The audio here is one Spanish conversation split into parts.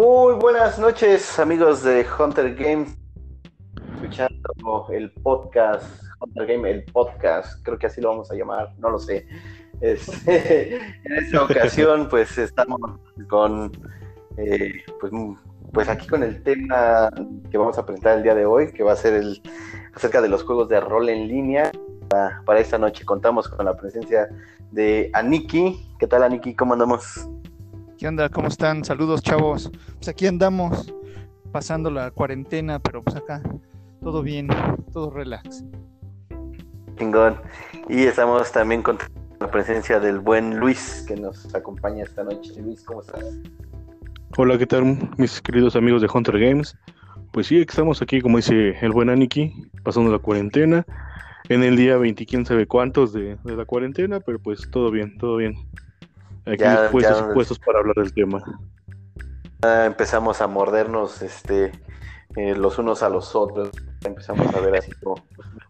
Muy buenas noches, amigos de Hunter Games. Escuchando el podcast, Hunter Game, el podcast, creo que así lo vamos a llamar, no lo sé. Este, en esta ocasión, pues estamos con, eh, pues, pues aquí con el tema que vamos a presentar el día de hoy, que va a ser el acerca de los juegos de rol en línea. Para, para esta noche contamos con la presencia de Aniki. ¿Qué tal, Aniki? ¿Cómo andamos? ¿Qué onda? ¿Cómo están? Saludos, chavos. Pues aquí andamos, pasando la cuarentena, pero pues acá todo bien, todo relax. Chingón. Y estamos también con la presencia del buen Luis, que nos acompaña esta noche. Luis, ¿cómo estás? Hola, ¿qué tal, mis queridos amigos de Hunter Games? Pues sí, estamos aquí, como dice el buen Aniki, pasando la cuarentena. En el día 20, quién sabe cuántos de, de la cuarentena, pero pues todo bien, todo bien. Aquí dispuestos, para hablar del tema. empezamos a mordernos este, eh, los unos a los otros. Empezamos a ver así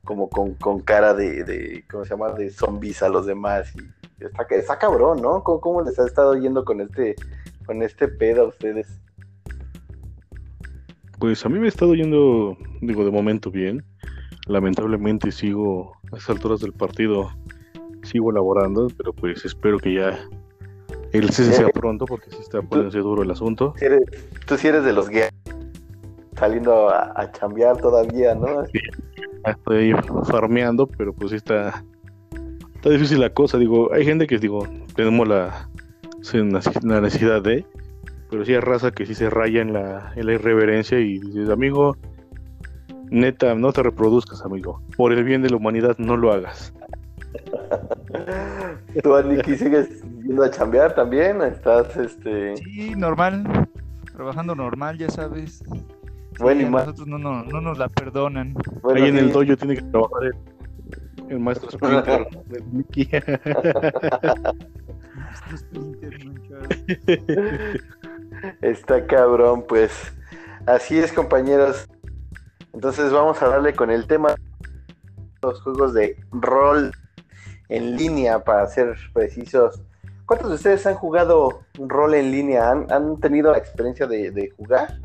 como, con, cara de, ¿cómo se llama? De zombies a los demás. Y está, está cabrón, ¿no? ¿Cómo, les ha estado yendo con este, con este pedo a ustedes? Pues a mí me ha estado yendo, digo, de momento bien. Lamentablemente sigo a estas alturas del partido, sigo elaborando, pero pues espero que ya el sí sea pronto porque sí está poniéndose duro el asunto. tú sí eres de los guías saliendo a, a, chambear todavía, ¿no? Sí, estoy farmeando, pero pues sí está, está difícil la cosa. Digo, hay gente que, digo, tenemos la, la necesidad de, pero sí hay raza que sí se raya en la, en la irreverencia y dices, amigo, neta, no te reproduzcas, amigo. Por el bien de la humanidad, no lo hagas. ¿Tú, Aniki, sigues yendo a chambear también? ¿Estás, este...? Sí, normal. Trabajando normal, ya sabes. bueno, y más... Nosotros no, no, no, nos la perdonan. Ahí en el dojo tiene que trabajar el, el maestro Splinter. Está cabrón, pues. Así es, compañeros. Entonces vamos a darle con el tema los juegos de rol en línea, para ser precisos. ¿Cuántos de ustedes han jugado un rol en línea? ¿Han, tenido la experiencia de, jugar?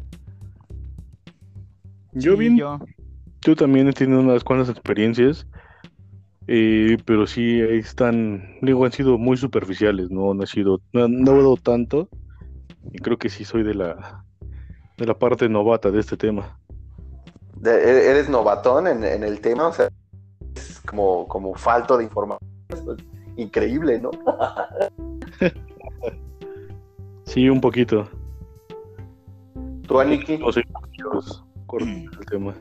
Yo bien. Yo. también he tenido unas cuantas experiencias, eh, pero sí están, digo, han sido muy superficiales, no, no sido, no, he dado tanto. Y creo que sí soy de la, de la parte novata de este tema. ¿Eres novatón en, en el tema? O sea, es como, como falto de información increíble, ¿no? sí, un poquito. ¿Tú, Aniki? No sé, el tema.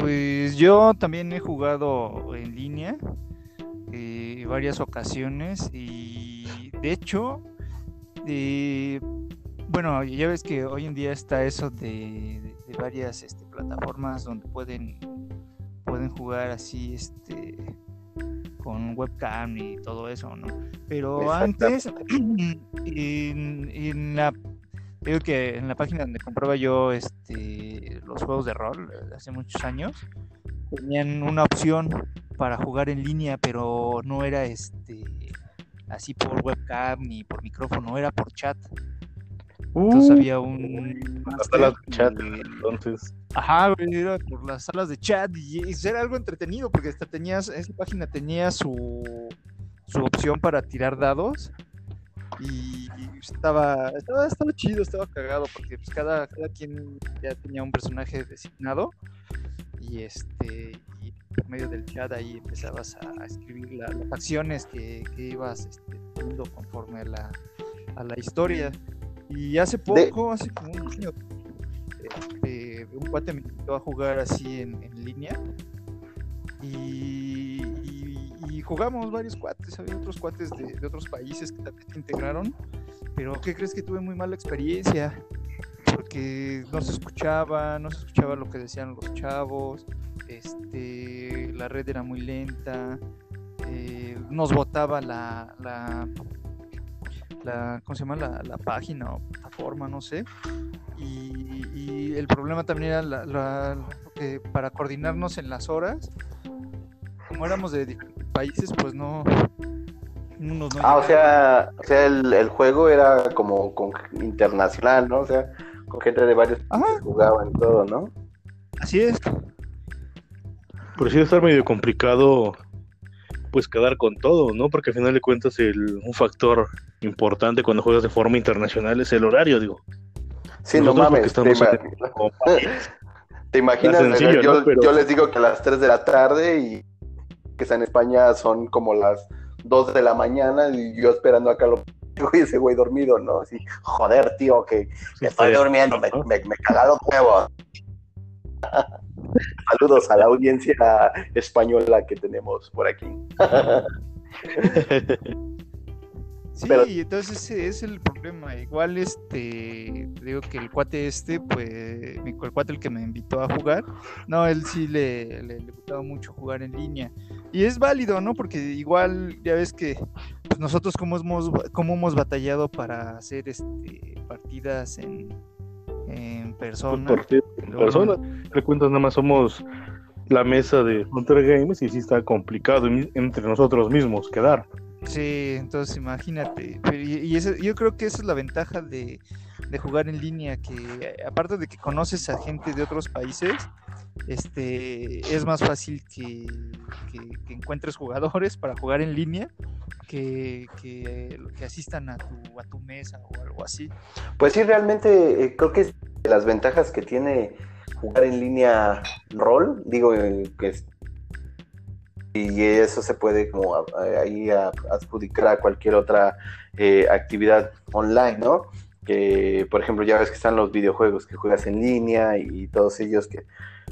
Pues yo también he jugado en línea eh, varias ocasiones y de hecho, eh, bueno, ya ves que hoy en día está eso de, varias este, plataformas donde pueden pueden jugar así este con webcam y todo eso, ¿no? Pero antes, en, la digo que en la página donde compraba yo este los juegos de rol eh, hace muchos años tenían una opción para jugar en línea pero no era este así por webcam ni por micrófono era por chat entonces uh. había un. Las salas de chat, entonces. Ajá, era por las salas de chat y, era algo entretenido porque hasta tenías, esa página tenía su, su opción para tirar dados y estaba, estaba, estaba chido, estaba cagado porque pues cada, cada quien ya tenía un personaje designado y este y por medio del chat ahí empezabas a, escribir las acciones que, que ibas este, teniendo conforme a la, a la historia. Y hace poco, hace como un año, este, un cuate me invitó a jugar así en, línea. Y, jugamos varios cuates, había otros cuates de, otros países que también se integraron. Pero ¿qué crees que tuve muy mala experiencia? Porque no se escuchaba, no se escuchaba lo que decían los chavos, este, la red era muy lenta, eh, nos botaba la la, ¿cómo se llama? La, página o plataforma, no sé. Y, el problema también era la, para coordinarnos en las horas, como éramos de diferentes países, pues no, Unos no Ah, o sea, o sea el, el juego era como con internacional, ¿no? O sea, con gente de varios Ajá. países jugaban y todo, ¿no? Así es. Pero sí debe estar medio complicado, pues quedar con todo, ¿no? Porque al final de cuentas el, un factor importante cuando juegas de forma internacional es el horario, digo. Sí, no Nosotros mames. porque Te, estamos ima- en- como país, te imaginas, sencillo, yo, ¿no? Pero- yo les digo que a las 3 de la tarde y que está en España son como las 2 de la mañana y yo esperando acá lo y ese güey dormido, ¿no? Así, joder, tío, que sí, estoy está- durmiendo, me, ¿no? me, me caga los huevos. Saludos a la audiencia española que tenemos por aquí. Sí, Pero- entonces ese es el problema. Igual este, te digo que el cuate este, pues, el cuate el que me invitó a jugar, no, él sí le, le, le gustaba mucho jugar en línea. Y es válido, ¿no? Porque igual ya ves que pues, nosotros como hemos, como hemos batallado para hacer este partidas en, en persona. ti, en luego- persona. Cuentas, nada más somos la mesa de Hunter Games y sí está complicado en- entre nosotros mismos quedar. Sí, entonces imagínate. Y, y eso- yo creo que esa es la ventaja de, jugar en línea, que eh, aparte de que conoces a gente de otros países, este es más fácil que, encuentres jugadores para jugar en línea que, que, asistan a tu, a tu mesa o algo así. Pues sí, realmente eh, creo que es de las ventajas que tiene jugar en línea rol, digo que es- y eso se puede como ahí adjudicar a cualquier otra eh, actividad online, ¿no? Que por ejemplo ya ves que están los videojuegos que juegas en línea y, todos ellos que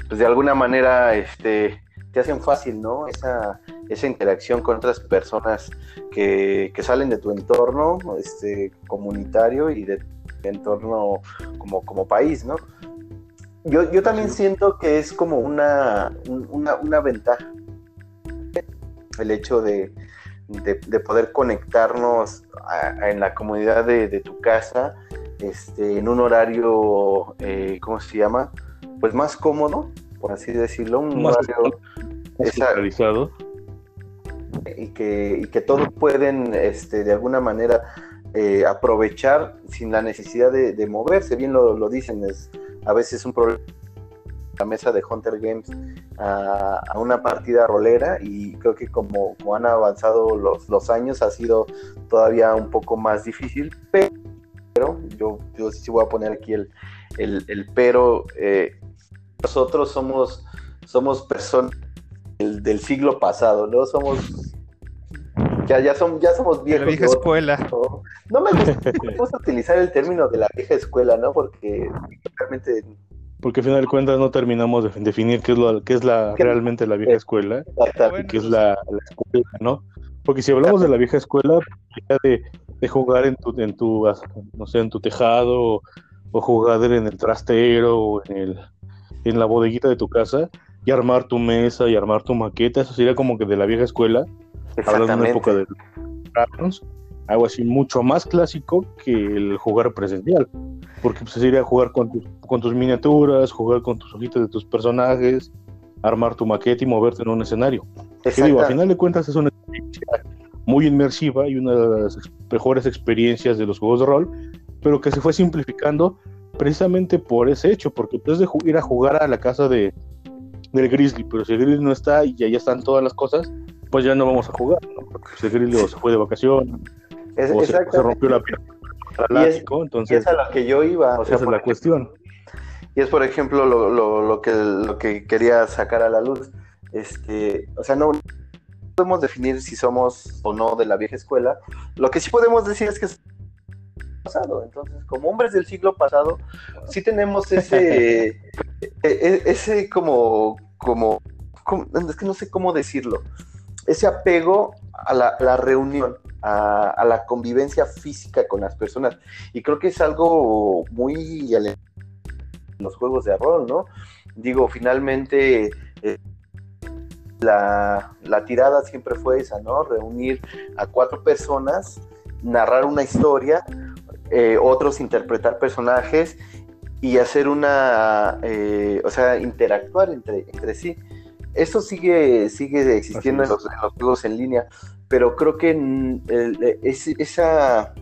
pues de alguna manera este te hacen fácil, ¿no? Esa, esa interacción con otras personas que, que salen de tu entorno este, comunitario y de tu entorno como, como país, ¿no? Yo, yo también siento que es como una, un- una, una ventaja el hecho de, de- de poder conectarnos a- a- en la comunidad de, de tu casa este, en un horario, eh, ¿cómo se llama? Pues más cómodo, por así decirlo, un Más horario centralizado. y que, y que todos pueden este, de alguna manera eh, aprovechar sin la necesidad de, de moverse. Bien lo, lo dicen, es a veces un problema la mesa de Hunter Games a, a una partida rolera y creo que como, como han avanzado los, los años ha sido todavía un poco más difícil, pero yo, yo sí voy a poner aquí el, el, el pero. eh, nosotros somos, somos personas del, del siglo pasado, ¿no? Somos ya, ya, son, ya somos De viejos. la vieja ¿no? escuela. No, no me gusta, me gusta utilizar el término de la vieja escuela, ¿no? Porque realmente Porque al final de cuentas no terminamos de definir qué es, lo, qué es la, realmente la vieja escuela Bueno, y qué es pues- la, la escuela, ¿no? Porque si hablamos de la vieja escuela, ya de, de jugar en tu, en tu, no sé, en tu tejado o, o jugar en el trastero o en, el, en la bodeguita de tu casa y armar tu mesa y armar tu maqueta, eso sería como que de la vieja escuela, hablando de una época de algo así mucho más clásico que el jugar presencial. Porque pues, sería jugar con tus, con tus miniaturas, jugar con tus hojitas de tus personajes, armar tu maqueta y moverte en un escenario. Que digo, al final de cuentas es una experiencia muy inmersiva y una de las mejores experiencias de los juegos de rol, pero que se fue simplificando precisamente por ese hecho, porque puedes ir a jugar a la casa de, del Grizzly, pero si el Grizzly no está y allá están todas las cosas, pues ya no vamos a jugar, ¿no? Porque si el Grizzly se fue de vacaciones es- o se, rompió la pierna Y es- látigo, Y entonces es a lo que yo iba. O sea, esa es la cuestión. Y es, por ejemplo, lo, lo, lo que, lo que quería sacar a la luz. Este, o sea, no podemos definir si somos o no de la vieja escuela. Lo que sí podemos decir es que es pasado. Entonces, como hombres del siglo pasado, sí tenemos ese, e- e- ese como, como, como- es que no sé cómo decirlo, ese apego a la, la reunión, a, la convivencia física con las personas. Y creo que es algo muy ele- los juegos de rol, ¿no? Digo, finalmente eh, la, la tirada siempre fue esa, ¿no? Reunir a cuatro personas, narrar una historia, eh, otros interpretar personajes y hacer una, eh, o sea, interactuar entre sí. Eso sigue, sigue existiendo en los, en los juegos en línea, pero creo que el- es- esa,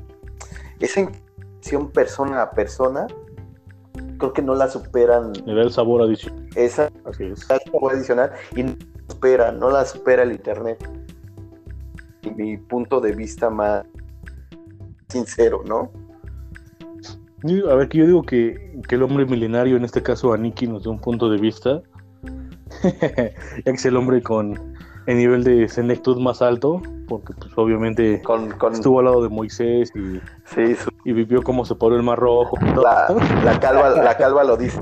esa interacción persona a persona, creo que no la superan, Le da el sabor adicional. esa Así es. sabor adicional y no la supera, no la supera el internet. Y mi punto de vista más sincero, ¿no? A ver, que yo digo que, que el hombre milenario, en este caso Aniki, nos da un punto de vista, ya que es el hombre con el nivel de senectud más alto, porque pues obviamente Con, con estuvo al lado de Moisés y, sí, su- y vivió cómo se paró el mar rojo. la, la calva, la calva lo dice.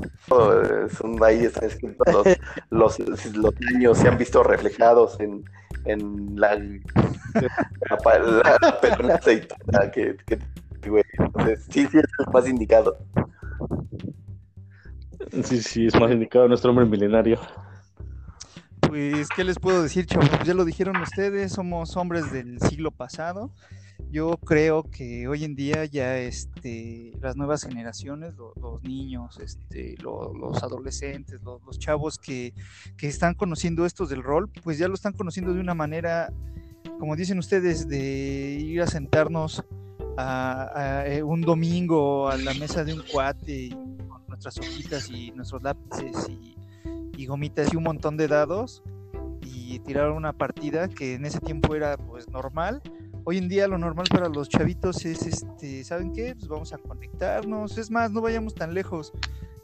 Son ahí están escritos los, los, los años se han visto reflejados en, en la, la, la, pelona aceitada que, que güey. Entonces, sí, sí, es el más indicado. Sí, sí, es más indicado nuestro hombre milenario. Pues, ¿qué les puedo decir, chavos? Pues ya lo dijeron ustedes, somos hombres del siglo pasado. Yo creo que hoy en día ya este, las nuevas generaciones, lo- los, niños, este, lo- los adolescentes, lo- los, chavos que, que están conociendo estos del rol, pues ya lo están conociendo de una manera, como dicen ustedes, de ir a sentarnos a, eh, un domingo a la mesa de un cuate con nuestras hojitas y nuestros lápices y, y gomitas y un montón de dados y tirar una partida que en ese tiempo era pues normal. Hoy en día lo normal para los chavitos es este, ¿saben qué? Pues vamos a conectarnos. Es más, no vayamos tan lejos.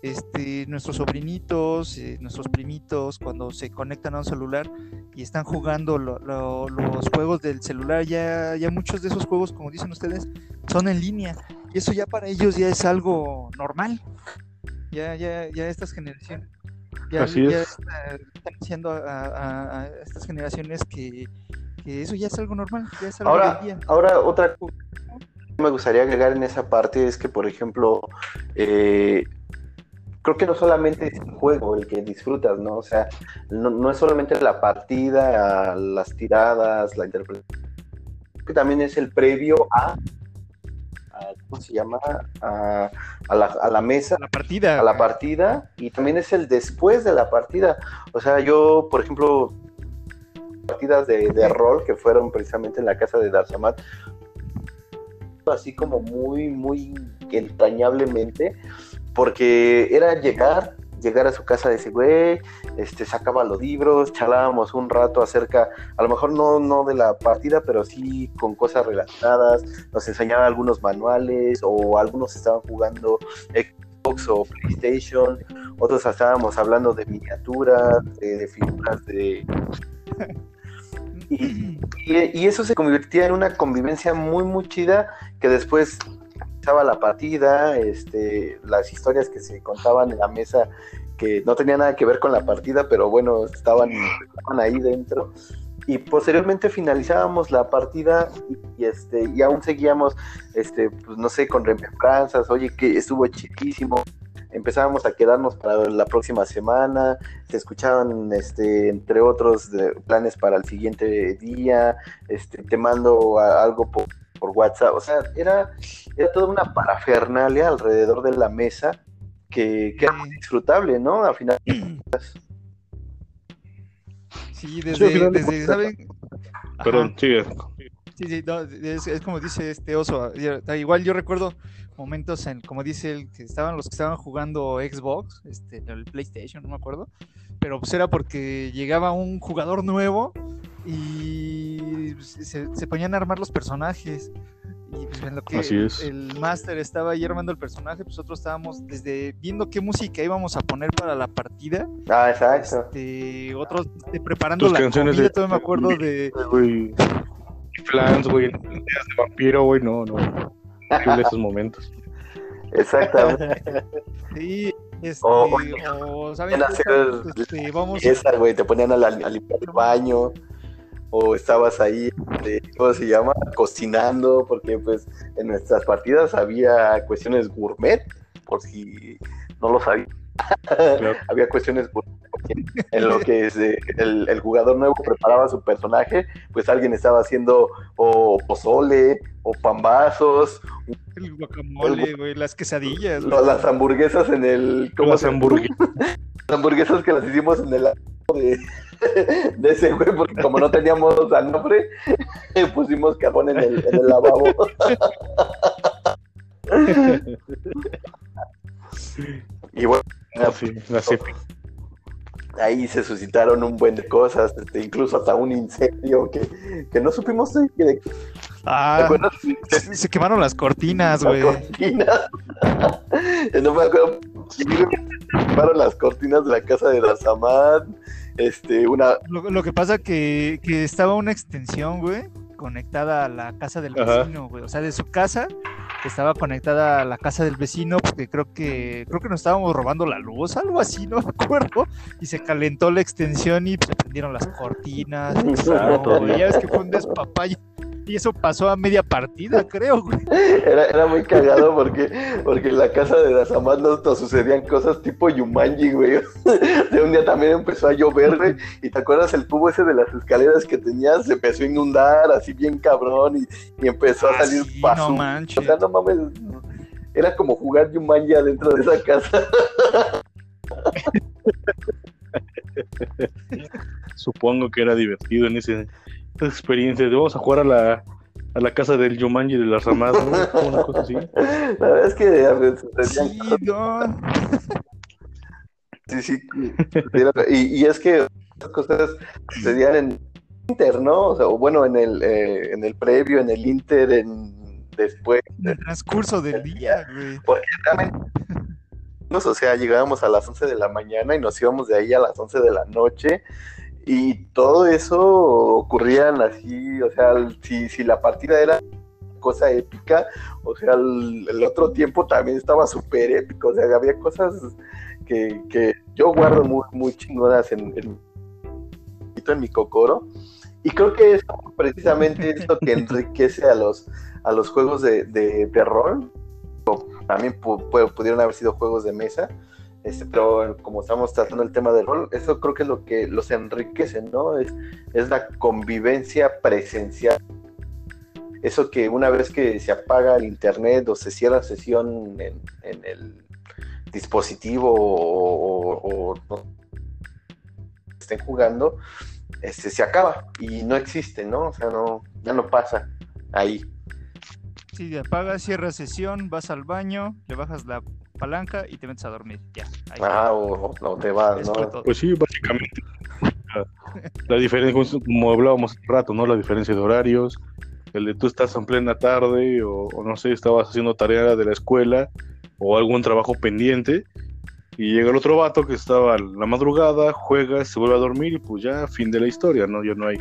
Este, nuestros sobrinitos, eh, nuestros primitos, cuando se conectan a un celular y están jugando lo- lo- los juegos del celular, ya, ya muchos de esos juegos, como dicen ustedes, son en línea. Y eso ya para ellos ya es algo normal. Ya, ya, ya estas generaciones. Ya, Así ya es. está- están diciendo a, a- a estas generaciones que, que eso ya es algo normal, ya es algo Ahora, del día. ahora otra cosa que me gustaría agregar en esa parte es que, por ejemplo, eh, creo que no solamente es el juego el que disfrutas, ¿no? O sea, no, no es solamente la partida, las tiradas, la interpretación, creo que también es el previo a, a- ¿cómo se llama? A, a la, a la mesa La partida. a la partida y también es el después de la partida. O sea, yo, por ejemplo, partidas de, de rol que fueron precisamente en la casa de Darzamat, así como muy, muy entrañablemente, porque era llegar, llegar a su casa de ese güey, este, sacaba los libros, charlábamos un rato acerca, a lo mejor no, no de la partida, pero sí con cosas relacionadas, nos enseñaba algunos manuales o algunos estaban jugando Xbox o PlayStation, otros estábamos hablando de miniaturas, de, de figuras de... Y, y- y eso se convertía en una convivencia muy, muy chida que después estaba la partida, este, las historias que se contaban en la mesa que no tenían nada que ver con la partida, pero bueno, estaban, estaban ahí dentro. Y posteriormente finalizábamos la partida y, y, este, y aún seguíamos, este, pues no sé, con remembranzas, oye, que estuvo chidísimo. Empezábamos a quedarnos para la próxima semana, se escuchaban, este, entre otros, de- planes para el siguiente día, este, te mando a- algo por WhatsApp, o sea, era, era toda una parafernalia alrededor de la mesa que, que era muy disfrutable, ¿no? Al final, Sí, desde, desde cuentas- ¿saben? Ajá. Perdón, sigue. Sí, sí, no, es, es como dice este oso. da Igual yo recuerdo momentos en, como dice él, que estaban los que estaban jugando Xbox, este, el PlayStation, no me acuerdo. Pero pues era porque llegaba un jugador nuevo y se, se ponían a armar los personajes. Y pues en lo que Así es. el máster estaba ahí armando el personaje, pues nosotros estábamos desde viendo qué música íbamos a poner para la partida, ah, exacto. este, otros este, preparando Tus la canciones comida, de- todavía me acuerdo de... Güey. Flans, güey. Días de vampiro, güey. No, no. Increíble esos momentos. Exactamente. Sí, este, O- o, hacer Este, vamos, Esa, güey, te ponían a, la- a limpiar el baño, o estabas ahí, este, ¿cómo se llama? Cocinando, porque pues en nuestras partidas había cuestiones gourmet, por si no lo sabía. Claro. había cuestiones en lo que se- el, el jugador nuevo preparaba su personaje, pues alguien estaba haciendo o pozole, o pambazos, el guacamole, güey, las quesadillas, lo- las hamburguesas en el... ¿cómo Las hamburguesas. Las hamburguesas que las hicimos en el de, de ese güey, porque como no teníamos nombre, pusimos carbón en el, en el lavabo. y bueno, Así, así. ahí se suscitaron un buen de cosas, este, incluso hasta un incendio que, que no supimos de, de- ¿te Ah, acuerdas? se se quemaron las cortinas, Las güey. cortinas. no me acuerdo. Sí, Quemaron las cortinas de la casa de la Samad. Este, una. Lo, lo que pasa que, que estaba una extensión, güey, conectada a la casa del Ajá. vecino, güey. O sea, de su casa estaba conectada a la casa del vecino porque creo que creo que nos estábamos robando la luz, algo así, no me acuerdo. Y se calentó la extensión y se prendieron las cortinas. Ya ves que fue un despapalle. Y eso pasó a media partida, creo, güey. Era, era muy cagado porque, porque en la casa de la Samad nos, nos sucedían cosas tipo Yumanji, güey. De un día también empezó a llover, güey. Y te acuerdas el tubo ese de las escaleras que tenías, se empezó a inundar así bien cabrón y, y empezó a Ah, salir basura. no manches. O sea, no mames. Era como jugar Yumanji adentro de esa casa. Supongo que era divertido en ese, esa experiencia. de Vamos a jugar a la, a la casa del Yumanji de las Ramadas, ¿no? Una cosa así. La verdad es que a veces Sí, no. Sí, sí. Y, y es que las cosas sucedían en Inter, ¿no? O sea, o bueno, en el, eh, en el previo, en el Inter, en después. En el transcurso del día, güey. Porque realmente, o sea, llegábamos a las 11 de la mañana y nos íbamos de ahí a las 11 de la noche. Y todo eso ocurrían así, o sea, si, si la partida era cosa épica, o sea, el, el otro tiempo también estaba súper épico, o sea, había cosas que, que yo guardo muy, muy chingonas en, en, en mi cocoro. Y creo que es precisamente esto que enriquece a los, a los juegos de, de, de rol. También pu- pu- pudieron haber sido juegos de mesa. Este, pero como estamos tratando el tema del rol, eso creo que es lo que los enriquece, ¿no? Es, es la convivencia presencial. Eso que una vez que se apaga el internet o se cierra sesión en, el dispositivo o, estén jugando, este, se acaba y no existe, ¿no? O sea, no, ya no pasa ahí. Si te apagas, cierras sesión, vas al baño, le bajas la palanca y te metes a dormir. Ya. ahí está. Ah, o, te vas, ¿no? Pues sí, básicamente. La, diferencia, como hablábamos hace rato, ¿no? La diferencia de horarios, el de tú estás en plena tarde o, o no sé, estabas haciendo tarea de la escuela o algún trabajo pendiente y llega el otro vato que estaba a la madrugada, juega, se vuelve a dormir y pues ya, fin de la historia, ¿no? Ya no hay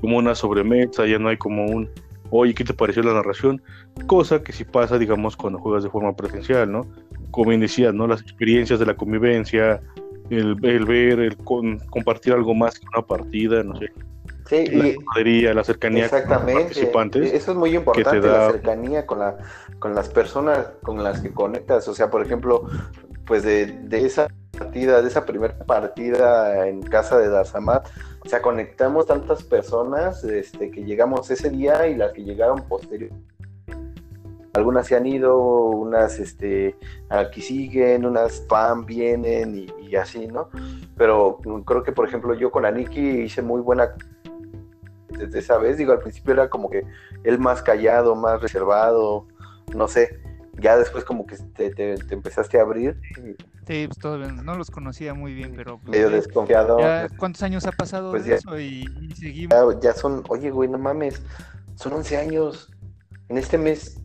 como una sobremesa, ya no hay como un, oye, ¿qué te pareció la narración? Cosa que sí pasa, digamos, cuando juegas de forma presencial, ¿no? Como bien decías, ¿no? Las experiencias de la convivencia, el, el ver, el con- compartir algo más que una partida, no sé, Sí, la y, la cercanía con los Exactamente. participantes. Eso es muy importante, te da- la cercanía con, la, con las personas con las que conectas. O sea, por ejemplo, pues de, de esa partida, de esa primera partida en casa de Dazamat, o sea, conectamos tantas personas este, que llegamos ese día y las que llegaron posterior. Algunas se han ido, unas este, aquí siguen, unas van, vienen y, así, ¿no? Pero creo que, por ejemplo, yo con Aniki hice muy buena desde esa vez, digo, al principio era como que él más callado, más reservado, no sé, ya después como que te empezaste a abrir, Sí, pues todavía no los conocía muy bien, pero pues, medio desconfiado, ya, ¿cuántos años ha pasado Pues de ya- eso? Y, y seguimos. ya, ya son, oye, güey, no mames, son 11 años, en este mes,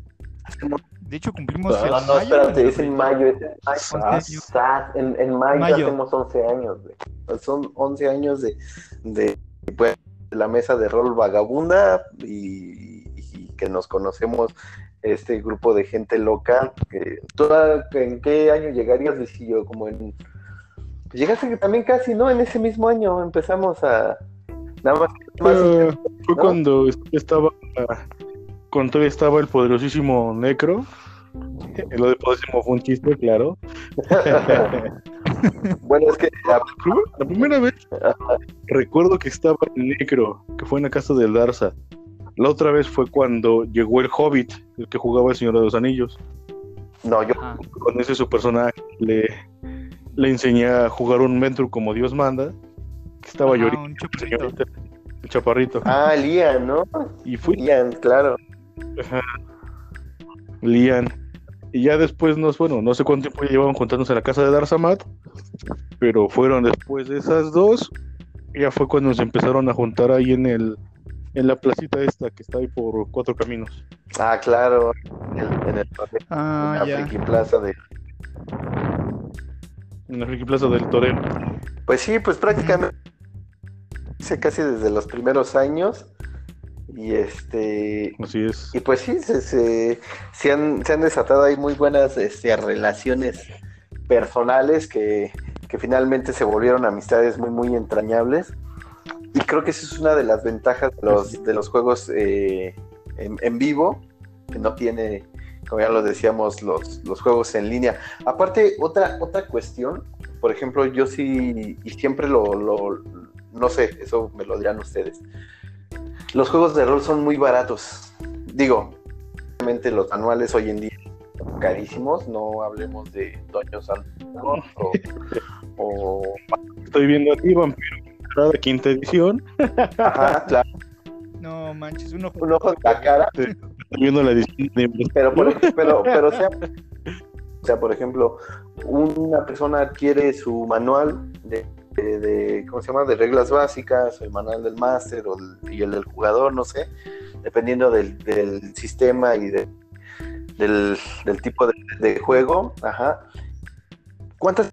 hacemos- De hecho, cumplimos. Ah, en no, no, mayo, espérate, ¿no? es en mayo, es en mayo. Sas, en, en mayo, Mayo. hacemos 11 años, güey. son 11 años de, de, pues, la mesa de rol vagabunda y, y que nos conocemos este grupo de gente loca. Que, ¿Tú a- en qué año llegarías, Luisillo? Como en... llegaste también casi, ¿no? En ese mismo año empezamos a... Nada más... más- Fue, cuando estaba, cuando todavía estaba el poderosísimo Necro. Lo de poderosísimo fue un chiste, claro. bueno, es que... la- La primera vez recuerdo que estaba el Necro, que fue en la casa del Darza. La otra vez fue cuando llegó el Hobbit, el que jugaba el Señor de los Anillos. no, yo... Ajá. Con ese su personaje le, le enseñé a jugar un Venture como Dios manda. que estaba Ajá, llorando, un chaparrito. el chaparrito. Ah, Lian, ¿no? Y fui Lian, claro. Lian. Y ya después, no, bueno, no sé cuánto tiempo ya llevaban juntándose a la casa de Darsamat, pero fueron después de esas dos, ya fue cuando se empezaron a juntar ahí en el en la placita esta que está ahí por cuatro caminos. Ah, claro. En el, en el- Ah, en la ya. Friki Plaza de. En la Friki Plaza del Torero. Pues sí, pues prácticamente. hice Casi desde los primeros años. Y este. Así es. Y pues sí, se, se, se han, se han desatado ahí muy buenas este, relaciones personales que, que finalmente se volvieron amistades muy, muy entrañables. Y creo que esa es una de las ventajas de los, de los juegos eh, en, vivo, que no tiene, como ya lo decíamos, los, los juegos en línea. Aparte, otra, otra cuestión, por ejemplo, yo sí, y siempre lo, no sé, eso me lo dirán ustedes. Los juegos de rol son muy baratos. Digo, obviamente los anuales hoy en día son carísimos, no hablemos de Toño Santos o, Estoy viendo aquí Vampiro de quinta edición. ajá, claro, No manches, uno un ojo en la cara, viendo la edición de pero por ej- pero, pero o sea, o sea, por ejemplo, una persona adquiere su manual de, de- de- ¿cómo se llama? de reglas básicas, el manual del máster o el- y el del jugador, no sé, dependiendo del, del sistema y de- del, del tipo de, de juego, ajá. ¿Cuántas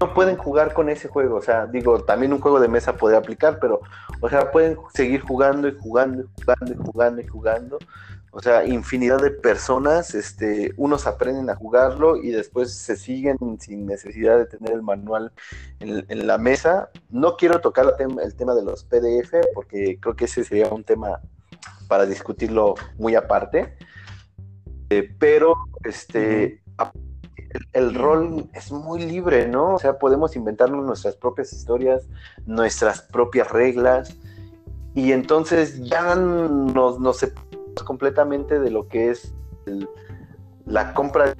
no pueden jugar con ese juego? O sea, digo, también un juego de mesa podría aplicar, pero, o sea, pueden seguir jugando y jugando y jugando y jugando y jugando. O sea, infinidad de personas, este, unos aprenden a jugarlo y después se siguen sin necesidad de tener el manual en, la mesa. No quiero tocar el tema, de los PDF porque creo que ese sería un tema para discutirlo muy aparte. Eh, pero este, el, el rol es muy libre, ¿no? O sea, podemos inventarnos nuestras propias historias, nuestras propias reglas y entonces ya nos, nos separamos completamente de lo que es el- la compra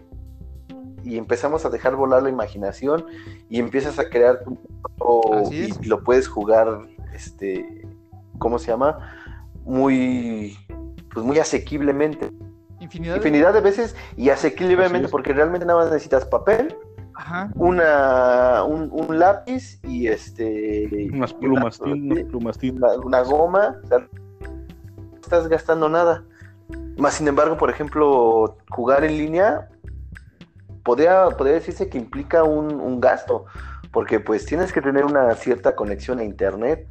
y empezamos a dejar volar la imaginación y empiezas a crear tu y lo puedes jugar este ¿cómo se llama? muy pues muy asequiblemente infinidad. de- infinidad de veces y asequiblemente porque realmente nada más necesitas papel Ajá. una un, un lápiz y este unas plumas, una- tin, unas plumas, tin. una, una goma, o sea, no estás gastando nada. Más sin embargo, por ejemplo, jugar en línea podría, podría decirse que implica un, un gasto, porque pues tienes que tener una cierta conexión a internet.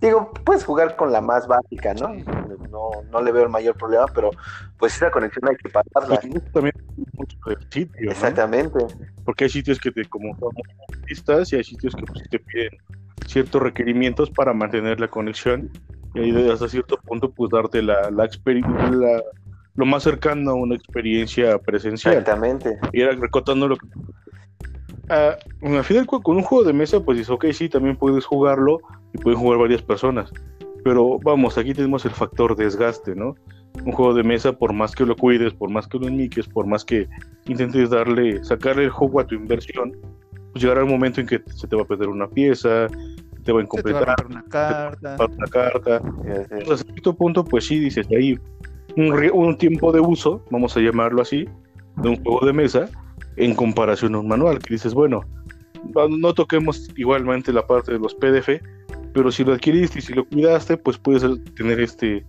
Digo, puedes jugar con la más básica, ¿no? No, no le veo el mayor problema, pero pues esa conexión hay que pagarla. Pues, también mucho del sitio, ¿no? Exactamente. Porque hay sitios que te como listas y hay sitios que pues, te piden ciertos requerimientos para mantener la conexión y ahí hasta cierto punto pues darte la, la experiencia lo más cercano a una experiencia presencial Exactamente. y era recortando lo que Ah, al final con un juego de mesa pues dices ok sí también puedes jugarlo y pueden jugar varias personas pero vamos aquí tenemos el factor desgaste no un juego de mesa por más que lo cuides por más que lo enmiques por más que intentes darle sacarle el juego a tu inversión pues llegará el momento en que se te va a perder una pieza te va a Se te va a incompletar una carta. una carta Sí, sí. a cierto punto, pues sí, dices, ahí un tiempo de uso, vamos a llamarlo así, de un juego de mesa, en comparación a un manual, que dices, bueno, no, toquemos igualmente la parte de los PDF, pero si lo adquiriste y si lo cuidaste, pues puedes tener este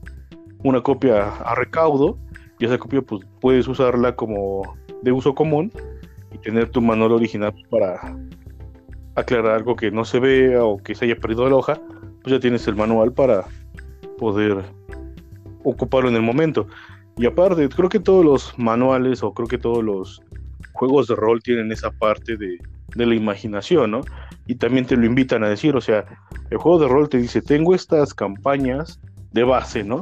una copia a recaudo, y esa copia pues puedes usarla como de uso común y tener tu manual original para aclarar algo que no se vea o que se haya perdido la hoja, pues ya tienes el manual para poder ocuparlo en el momento. Y aparte, creo que todos los manuales o creo que todos los juegos de rol tienen esa parte de, de la imaginación, ¿no? Y también te lo invitan a decir, o sea, el juego de rol te dice, tengo estas campañas de base, ¿no?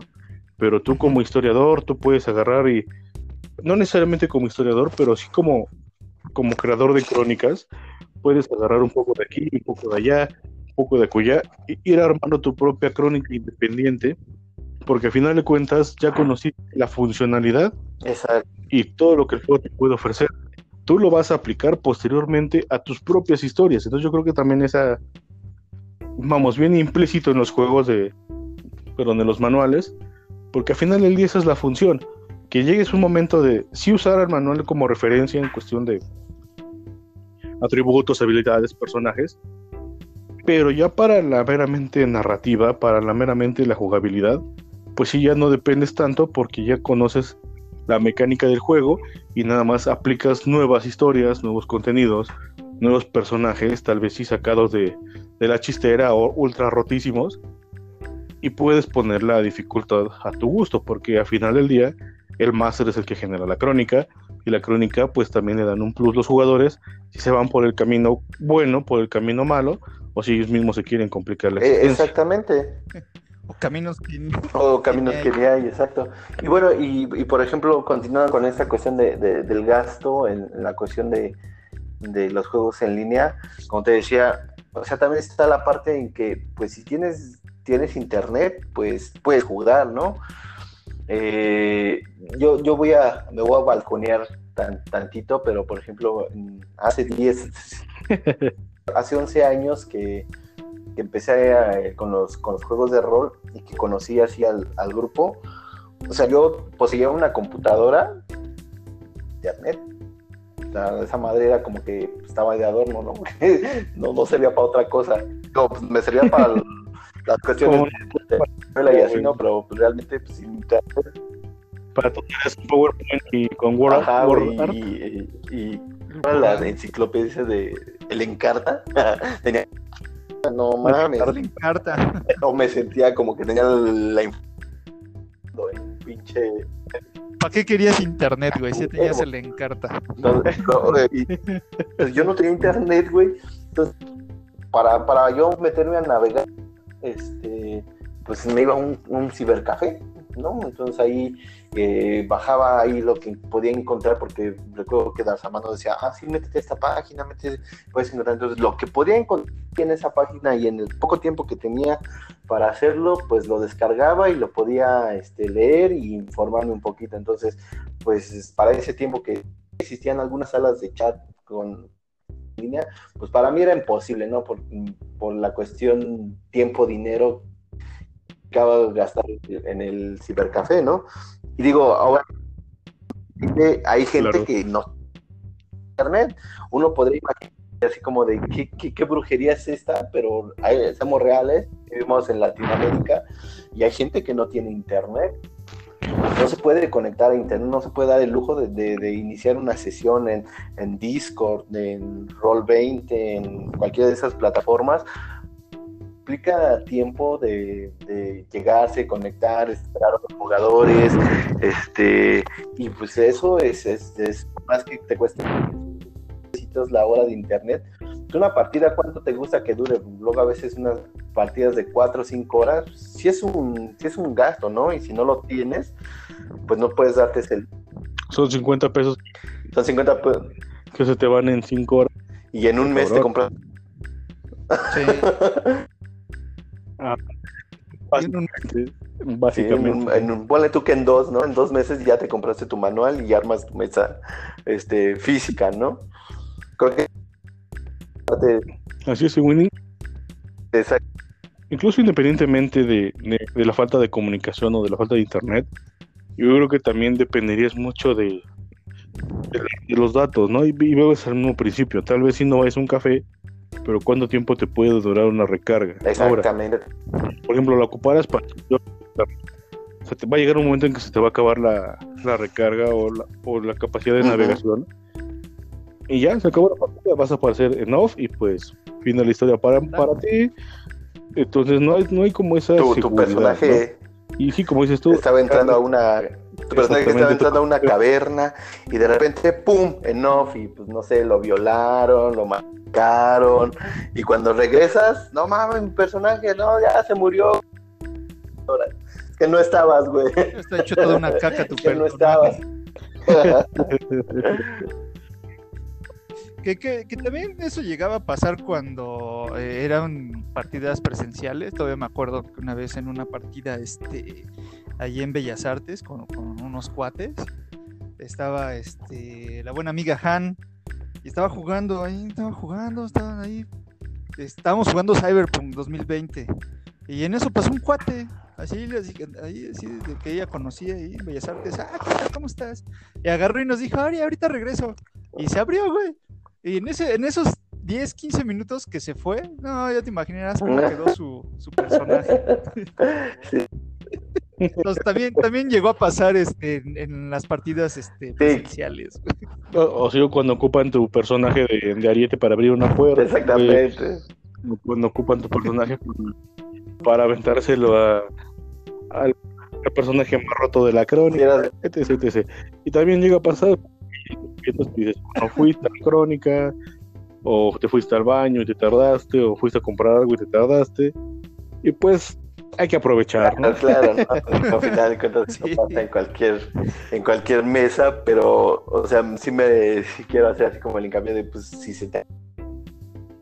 Pero tú como historiador, tú puedes agarrar y, no necesariamente como historiador, pero sí como, como creador de crónicas, puedes agarrar un poco de aquí, un poco de allá, un poco de acullá, y ir armando tu propia crónica independiente, porque al final de cuentas ya conociste la funcionalidad Exacto. y todo lo que el juego te puede ofrecer. Tú lo vas a aplicar posteriormente a tus propias historias. Entonces yo creo que también esa, vamos, bien implícito en los juegos de, perdón, en los manuales, porque al final del día esa es la función, que llegues un momento de sí usar el manual como referencia en cuestión de atributos, habilidades, personajes, pero ya para la meramente narrativa, para la meramente la jugabilidad, pues sí ya no dependes tanto porque ya conoces la mecánica del juego y nada más aplicas nuevas historias, nuevos contenidos, nuevos personajes, tal vez sí sacados de, de la chistera o ultra rotísimos, y puedes poner la dificultad a tu gusto, porque al final del día el máster es el que genera la crónica, y la crónica pues también le dan un plus los jugadores si se van por el camino bueno, por el camino malo, o si ellos mismos se quieren complicar la Eh, existencia. exactamente. O caminos que no- O caminos que ni hay, exacto. Y bueno, y, y por ejemplo, continuando con esta cuestión de, de- del gasto, en, en la cuestión de, de los juegos en línea, como te decía, o sea, también está la parte en que, pues si tienes, tienes internet, pues puedes jugar, ¿no? Eh, yo, yo voy a, me voy a balconear tan, tantito, pero por ejemplo, hace 10, hace 11 años que, que empecé a- con, los, con los juegos de rol y que conocí así al, al grupo, o sea, yo poseía una computadora, internet, esa madre era como que estaba de adorno, ¿no? no, no servía para otra cosa. No, pues, me servía para el- las cuestiones de la escuela y así, ¿no? Pero pues, realmente, pues, sin internet, Para tu un PowerPoint y con Word, Ajá, Word güey, Art. y, y, y la enciclopedia de El Encarta, tenía... No mames, no me sentía como que tenía la pinche ¿Para qué querías internet, güey? Si tenías el encarta. No, pues yo no tenía internet, güey. Entonces, para, para yo meterme a navegar, este, pues me iba a un, un cibercafé, ¿no? Entonces ahí eh, bajaba ahí lo que podía encontrar, porque recuerdo que Darzamano decía, ah, sí, métete esta página, métete, puedes encontrar. Entonces, lo que podía encontrar en esa página y en el poco tiempo que tenía para hacerlo, pues lo descargaba y lo podía este, leer y informarme un poquito. Entonces, pues para ese tiempo que existían algunas salas de chat con línea, pues para mí era imposible, ¿no? Por, por la cuestión tiempo, dinero que acabo de gastar en el cibercafé, ¿no? Y digo, ahora hay gente Claro. que no internet, uno podría imaginar así como de ¿qué, qué, qué brujería es esta, pero hay- somos reales, vivimos en Latinoamérica y hay gente que no tiene internet no se puede conectar a internet, no se puede dar el lujo de, de- de iniciar una sesión en, en Discord, en Roll20, en cualquiera de esas plataformas. Implica tiempo de, de llegarse, conectar, esperar a los jugadores, este, y pues eso es, es, es más que te cuesta necesitas la hora de internet. Una partida, ¿cuánto te gusta que dure? Luego a veces unas partidas de 4 o 5 horas, si es un, si es un gasto, ¿no? Y si no lo tienes, pues no puedes darte ese... Son 50 pesos Son 50 pe- que se te van en 5 horas. y en un mes te compras... Sí. Básicamente. Sí, básicamente. en un- en un- ponle tú que en dos, ¿no? En dos meses ya te compraste tu manual y armas tu mesa este, física, ¿no? Creo que Así es, Winning. de esa Incluso independientemente de, de- de la falta de comunicación o de la falta de internet, yo creo que también dependerías mucho de, de, de los datos, ¿no? Y, y veo al mismo principio. Tal vez si no es un café, pero ¿cuánto tiempo te puede durar una recarga? Ahora, Exactamente. por ejemplo, la ocuparas para... O sea, te va a llegar un momento en que se te va a acabar la, la recarga o la, o la capacidad de navegación. Y ya, se acabó la partida, vas a aparecer en off y pues fin de la historia para, para ti. Entonces no hay, no hay como esa Tu, personaje ¿no? Y sí, como dices tú, estaba entrando a una tu personaje Exactamente, estaba entrando a una caverna y de repente pum en off y pues no sé lo violaron lo marcaron y cuando regresas no mames mi personaje no ya se murió. Es que no estabas güey. Está hecho toda una caca tu que no estabas. Que, que, que también eso llegaba a pasar cuando eh, eran partidas presenciales. Todavía me acuerdo que una vez en una partida este, allí en Bellas Artes con, con unos cuates estaba este, la buena amiga Han y estaba jugando ahí, estaba jugando, estaban ahí estábamos jugando Cyberpunk 2020 y en eso pasó un cuate, así, ahí, así de que ella conocía ahí en Bellas Artes, ah, ¿cómo estás? Y agarró y nos dijo, Ari, ahorita regreso. Y se abrió, güey. Y en, ese, en esos 10, 15 minutos que se fue, no, ya te imaginarás cómo quedó su, su personaje. Entonces, también, también llegó a pasar este, en, las partidas este, presenciales. O, sea, cuando ocupan tu personaje de, de, ariete para abrir una puerta. Exactamente. cuando ocupan tu personaje para aventárselo a, al personaje más roto de la crónica, etc, etc. Y también llega a pasar que dices, no fuiste a la crónica, o te fuiste al baño y te tardaste, o fuiste a comprar algo y te tardaste. Y pues hay que aprovechar, ¿no? Claro, ¿no? Al final de cuentas pasa en cualquier, en cualquier mesa, pero, o sea, sí me sí quiero hacer así como el hincapié de, pues, si se te...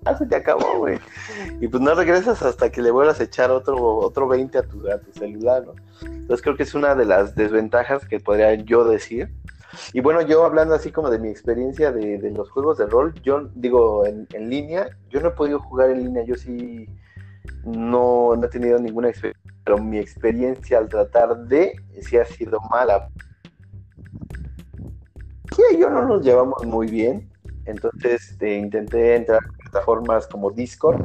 Ah, se te acabó, güey. Y pues no regresas hasta que le vuelvas a echar otro, otro 20 a tu, a tu celular, ¿no? Entonces creo que es una de las desventajas que podría yo decir. Y bueno, yo hablando así como de mi experiencia de, de los juegos de rol, yo digo en, en línea, yo no he podido jugar en línea, yo sí no, no he tenido ninguna experiencia, pero mi experiencia al tratar de sí ha sido mala. Sí, yo no nos llevamos muy bien, entonces este, intenté entrar a plataformas como Discord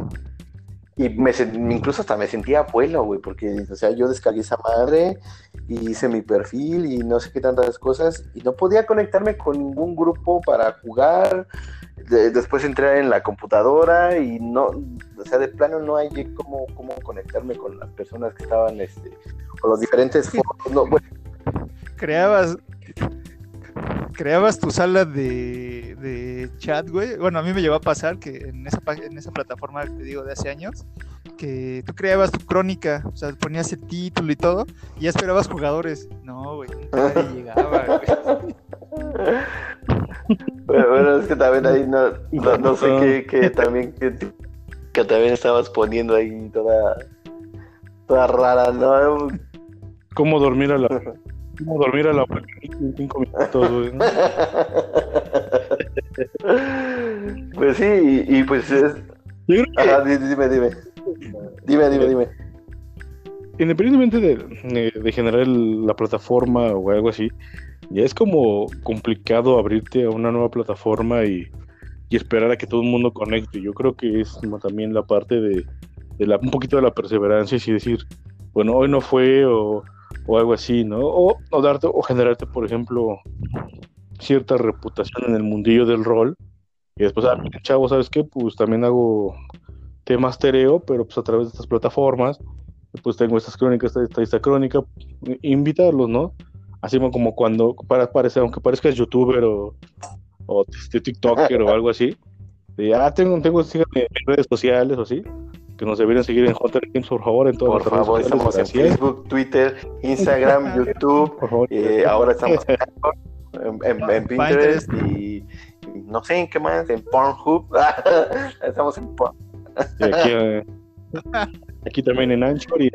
y me, incluso hasta me sentía abuelo, güey, porque, o sea, yo descargué esa madre y hice mi perfil y no sé qué tantas cosas y no podía conectarme con ningún grupo para jugar. después entré en la computadora y no, o sea, de plano no hay cómo, cómo conectarme con las personas que estaban, este, con los diferentes foros. No, bueno. Creabas, creabas tu sala de, de, chat, güey. Bueno, a mí me llevó a pasar que en esa, en esa plataforma te digo de hace años, que tú creabas tu crónica, o sea, ponías el título y todo, y ya esperabas jugadores. No, güey, nadie llegaba, güey. Bueno, es que también ahí no, no, sé qué, qué también que, que, también estabas poniendo ahí toda toda rara, ¿no? ¿Cómo dormir a la ¿Cómo dormir a la en cinco minutos, güey? pues sí, y, pues es. Yo creo que... dime, dime. Dime, dime, dime. Independientemente de, de, generar la plataforma o algo así, ya es como complicado abrirte a una nueva plataforma y, y esperar a que todo el mundo conecte. Yo creo que es como también la parte de, de la, un poquito de la perseverancia y decir, bueno, hoy no fue o o algo así, ¿no? O, darte o generarte, por ejemplo, cierta reputación en el mundillo del rol. Y después, ah, chavo, ¿sabes qué? Pues también hago temas tereo, pero pues a través de estas plataformas, pues tengo estas crónicas, esta, esta, crónica, invitarlos, ¿no? Así como cuando, para, parece, aunque parezcas youtuber o, o este, tiktoker o algo así, de, ah, tengo, tengo redes sociales o así, que nos deberían seguir en Hunter Games, por favor, en todas por favor, estamos en Facebook, Twitter, Instagram, YouTube, eh, ahora estamos en, en, Pinterest y, no sé en qué más, en Pornhub, estamos en Pornhub. Aquí, eh, aquí, también en Anchor y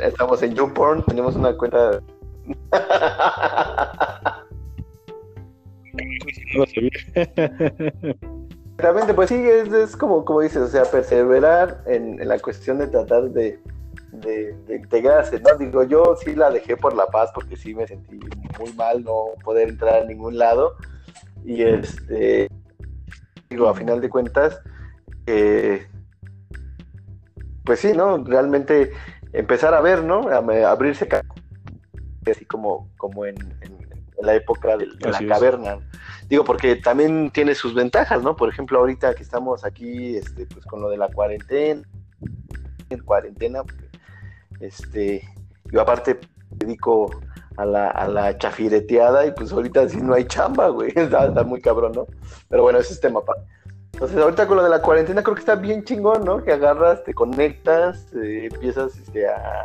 estamos en YouPorn, tenemos una cuenta Exactamente, pues sí, es, como, como dices, o sea, perseverar en, la cuestión de tratar de, integrarse, ¿no? Digo, yo sí la dejé por la paz porque sí me sentí muy mal no poder entrar a ningún lado. Y este, digo, a final de cuentas, eh, pues sí, ¿no? Realmente empezar a ver, ¿no? A, abrirse así como, como en, la época de, la caverna. Digo, porque también tiene sus ventajas, ¿no? Por ejemplo, ahorita que estamos aquí, este, pues con lo de la cuarentena, en cuarentena, este, yo aparte dedico a la, a la chafireteada y pues ahorita sí no hay chamba, güey, está, muy cabrón, ¿no? Pero bueno, ese es tema, pa. Entonces, ahorita con lo de la cuarentena creo que está bien chingón, ¿no? Que agarras, te conectas, eh, empiezas este, a,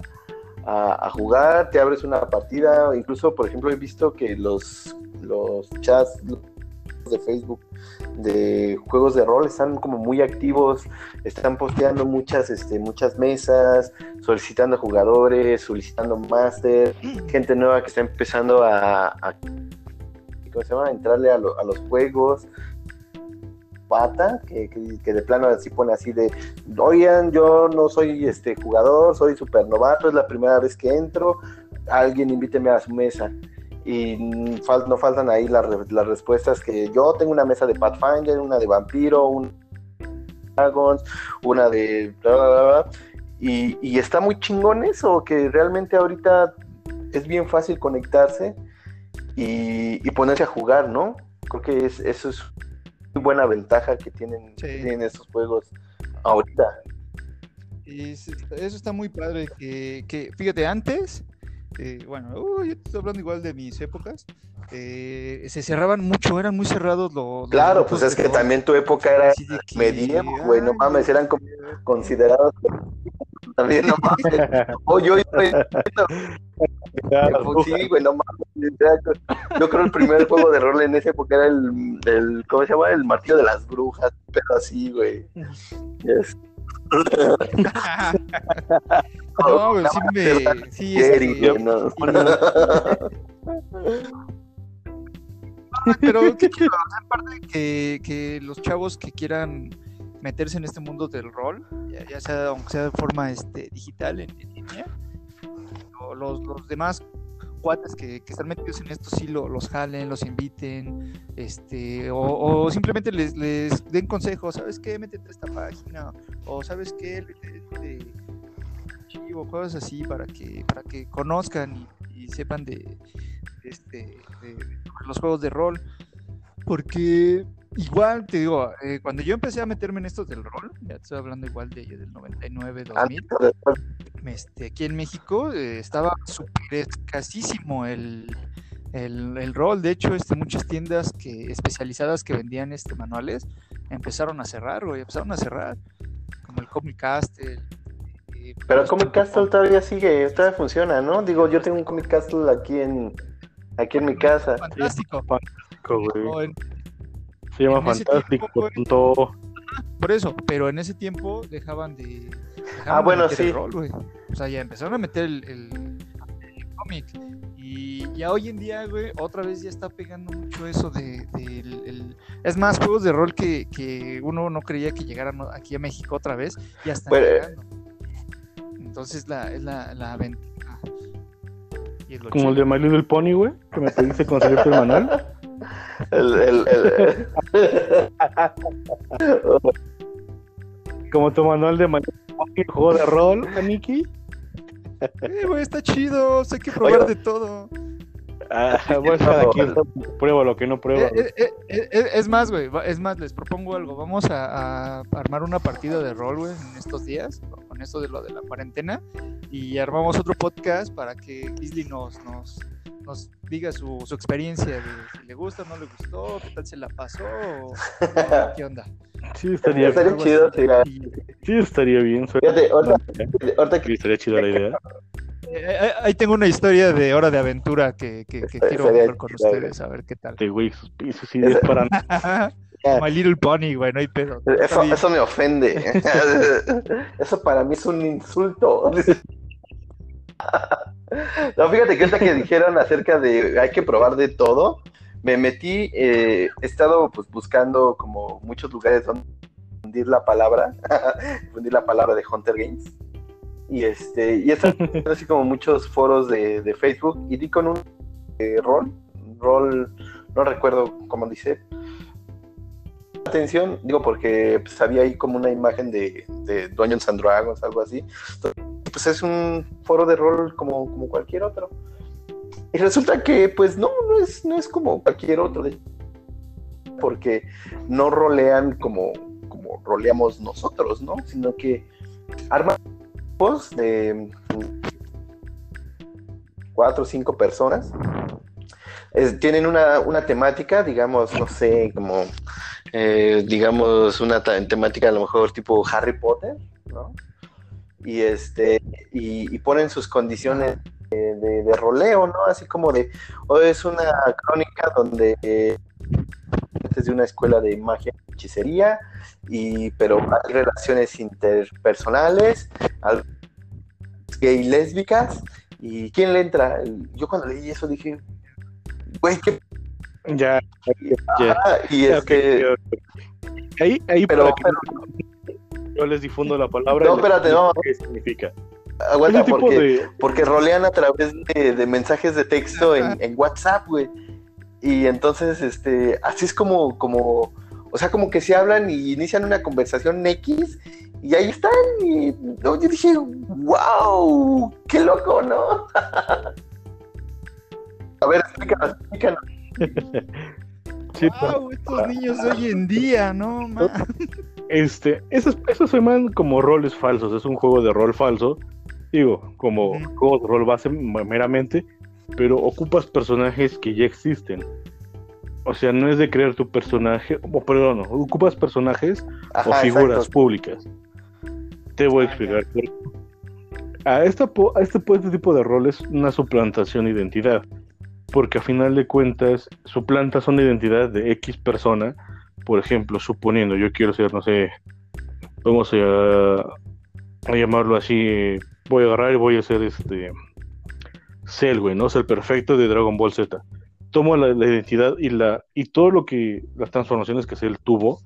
a, a, jugar, te abres una partida, incluso, por ejemplo, he visto que los, los chats, de Facebook de juegos de rol están como muy activos, están posteando muchas, este, muchas mesas, solicitando jugadores, solicitando máster, gente nueva que está empezando a, ¿cómo se llama? entrarle a, los juegos. Psicópata que, que, que de plano así pone así de, oigan, yo no soy este jugador, soy super novato, es la primera vez que entro, alguien invíteme a su mesa. Y fal- no faltan ahí las, las respuestas que yo tengo una mesa de Pathfinder, una de vampiro, un dragons, una de bla, bla, bla. Y, y está muy chingón eso, que realmente ahorita es bien fácil conectarse y, y ponerse a jugar, ¿no? Creo que es, eso es buena ventaja que tienen, Sí. que tienen estos juegos ahorita. Es- eso está muy padre. Que, que fíjate, antes, eh, bueno, uh, yo te estoy hablando igual de mis épocas, eh, se cerraban mucho, eran muy cerrados los. los Claro, pues es que también tu época era que, medievo, güey, no mames, eran como este, considerados también, no mames. Oye, oye, oye, Pues sí, güey, no mames. Yo, yo creo el primer juego de rol en esa época era el, el ¿cómo se llama? El martillo de las brujas, pero así, güey. No, güey, sí me. Sí, este, no. Pero qué aparte que, que los chavos que quieran meterse en este mundo del rol, ya, ya sea aunque sea de forma este, digital en, en línea, los, los demás cuates que, están metidos en esto sí lo- los jalen, los inviten, este, o, simplemente les, den consejos, ¿sabes qué? Métete a esta página, o ¿sabes qué? Léete este archivo, cosas así para que, para que conozcan y, sepan de, este, de- los juegos de rol. Porque igual, te digo, eh, cuando yo empecé a meterme en esto del rol, ya te estoy hablando igual de del 99, 2000, este, aquí en México eh, estaba súper escasísimo el, el, el rol. De hecho, este, muchas tiendas que, especializadas que vendían este, manuales empezaron a cerrar, güey, empezaron a cerrar. Como el Comic Castle. eh, Pero pues, Comic Castle todavía sigue, todavía funciona, ¿no? Digo, yo tengo un Comic Castle aquí en, aquí en mi casa. Fantástico. güey. Se llama Fantástico. tiempo, Por eso, pero en ese tiempo dejaban de. dejaban Ah, de bueno, meter el sí. rol, güey. O sea, ya empezaron a meter el, el- el cómic. Y ya hoy en día, güey, otra vez ya está pegando mucho eso de. del- el- Es más, juegos de rol que, que uno no creía que llegaran aquí a México otra vez, ya están Bueno, llegando. Entonces la, es la, la ventaja. Y es lo Como el de My Little Pony, güey, que me pediste conseguirte el manual. El, el, el- Como tu manual de juego de rol, Aniki. Eh, güey, está chido, hay que probar Oye. de todo. Ah, voy a estar aquí. Prueba lo que no prueba. Eh, eh, eh, es más, güey, es más, les propongo algo. Vamos a, a armar una partida de rol, güey, en estos días, con esto de lo de la cuarentena, y armamos otro podcast para que Grizzly nos, nos, nos diga su, su experiencia de si le gusta o no le gustó, qué tal se la pasó, o, o qué onda. Sí, estaría, Estaría chido, sí. Y, sí, estaría bien. Fíjate, ahorita, ahorita Sí, que estaría chida la idea. eh, eh, ahí tengo una historia de hora de aventura que, que, que quiero hablar con güey. ustedes, a ver qué tal. Este güey, sus pisos ideas para My Little Pony, güey, no hay pedo. Eso, eso me ofende. Eso para mí es un insulto. No, fíjate que esta que dijeron acerca de hay que probar de todo, me metí, eh, he estado pues buscando como muchos lugares donde difundir la palabra, difundir la palabra de Hunter Games. Y este, y está así como muchos foros de, de Facebook y di con un eh, rol, rol, no recuerdo cómo dice, atención, digo porque pues, había ahí como una imagen de, de Dungeons and Dragons, algo así. Entonces, pues es un foro de rol como, como cualquier otro. Y resulta que, pues no, no es, no es como cualquier otro, porque no rolean como, como roleamos nosotros, ¿no? Sino que arman grupos de cuatro o cinco personas. Tienen una, una temática, digamos, no sé, como eh, digamos, una temática a lo mejor tipo Harry Potter, ¿no? Y este, y, y ponen sus condiciones de, de- de roleo, ¿no? Así como de, o es una crónica donde eh, es de una escuela de magia y hechicería, y, pero hay relaciones interpersonales, al- gay lésbicas, y ¿quién le entra? Yo cuando leí eso dije, güey, qué Ya, ya. Ah, y este, ok, ok. Ahí, ahí Pero- para que no- yo les difundo la palabra. No, espérate, no. ¿Qué significa? aguanta, porque, de. porque rolean a través de, de mensajes de texto en, en WhatsApp, güey. Y entonces, este, así es como, como, o sea, como que se hablan y inician una conversación X y ahí están. Y no, yo dije, wow, qué loco, ¿no? a ver, explícanos, explícanos. Sí, Wow, estos niños de hoy en día, ¿no? ma? Este, esos, esos se llaman como roles falsos, es un juego de rol falso, digo, como Ujú. juego de rol base meramente, pero ocupas personajes que ya existen. O sea, no es de crear tu personaje, o perdón, no, ocupas personajes o figuras exacto. públicas. Te voy a explicar. A, esta, po- a este, po- este tipo de rol es una suplantación de identidad, porque a final de cuentas suplantas una identidad de X persona, por ejemplo, suponiendo yo quiero ser, no sé, vamos a, llamarlo así, voy a agarrar y voy a ser este Cell, ¿no? Es el perfecto de Dragon Ball Z. Tomo la, identidad y la y todo lo que las transformaciones que Cell tuvo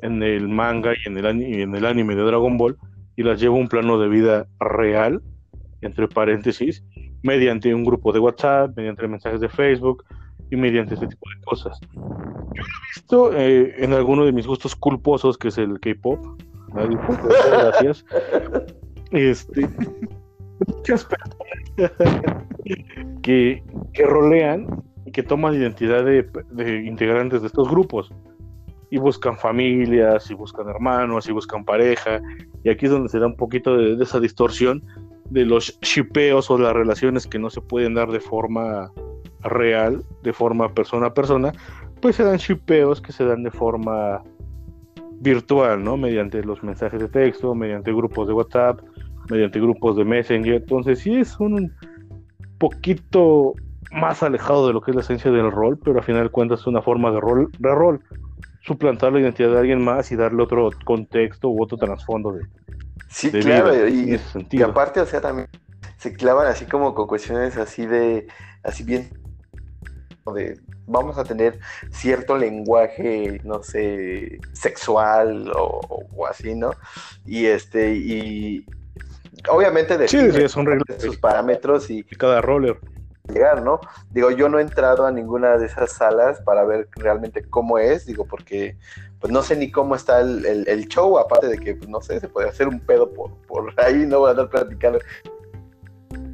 en el manga y en el, y en el anime de Dragon Ball y las llevo a un plano de vida real, entre paréntesis, mediante un grupo de WhatsApp, mediante mensajes de Facebook y mediante este tipo de cosas. Yo lo he visto eh, en alguno de mis gustos culposos, que es el K-pop. Gracias. Este, muchas personas que, que rolean y que toman identidad de, de integrantes de estos grupos y buscan familias, y buscan hermanos, y buscan pareja, y aquí es donde se da un poquito de, de esa distorsión de los shipeos o las relaciones que no se pueden dar de forma real, de forma persona a persona, pues se dan shipeos que se dan de forma virtual, ¿no? Mediante los mensajes de texto, mediante grupos de WhatsApp, mediante grupos de Messenger. Entonces sí es un poquito más alejado de lo que es la esencia del rol, pero al final de cuentas es una forma de rol, de rol, suplantar la identidad de alguien más y darle otro contexto u otro trasfondo de, Sí, de claro, vida, en y, y aparte, o sea, también se clavan así como con cuestiones así de, así bien, de, vamos a tener cierto lenguaje, no sé, sexual o, o así, ¿no? Y este, y obviamente Sí, define sí, son reglas sus parámetros y de cada roller. llegar, ¿no? Digo, yo no he entrado a ninguna de esas salas para ver realmente cómo es, digo, porque pues no sé ni cómo está el, el- el show, aparte de que, pues, no sé, se puede hacer un pedo por, por ahí, no voy a andar platicando.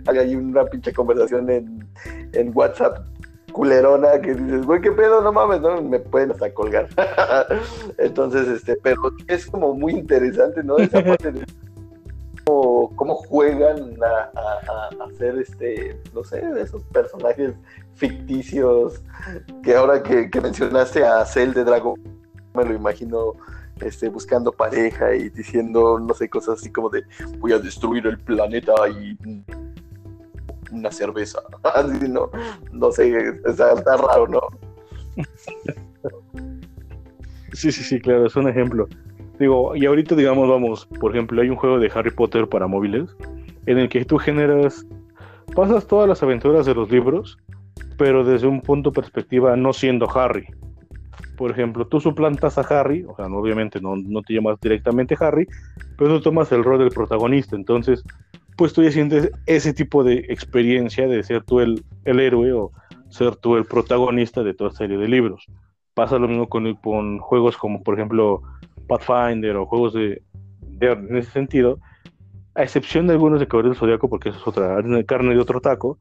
Hay una pinche conversación en, en WhatsApp culerona que dices, güey, qué pedo, no mames, no, me pueden hasta colgar. Entonces, este, pero es como muy interesante, ¿no? Esa parte de cómo, cómo juegan a, a- a hacer este, no sé, esos personajes ficticios que ahora que, que mencionaste a Cell de Dragon, me lo imagino este, buscando pareja y diciendo, no sé, cosas así como de voy a destruir el planeta y una cerveza. Así, ¿no? No sé, está, está raro, ¿no? Sí, sí, sí, claro, es un ejemplo. Digo, y ahorita, digamos, vamos, por ejemplo, hay un juego de Harry Potter para móviles en el que tú generas, pasas todas las aventuras de los libros, pero desde un punto de perspectiva no siendo Harry. Por ejemplo, tú suplantas a Harry, o sea, no, obviamente no, no te llamas directamente Harry, pero tú tomas el rol del protagonista. Entonces, pues tú ya sientes ese tipo de experiencia de ser tú el, el héroe o ser tú el protagonista de toda serie de libros. Pasa lo mismo con, con juegos como, por ejemplo, Pathfinder o juegos de, de- en ese sentido, a excepción de algunos de Caballero del Zodiaco, porque eso es otra carne de otro taco,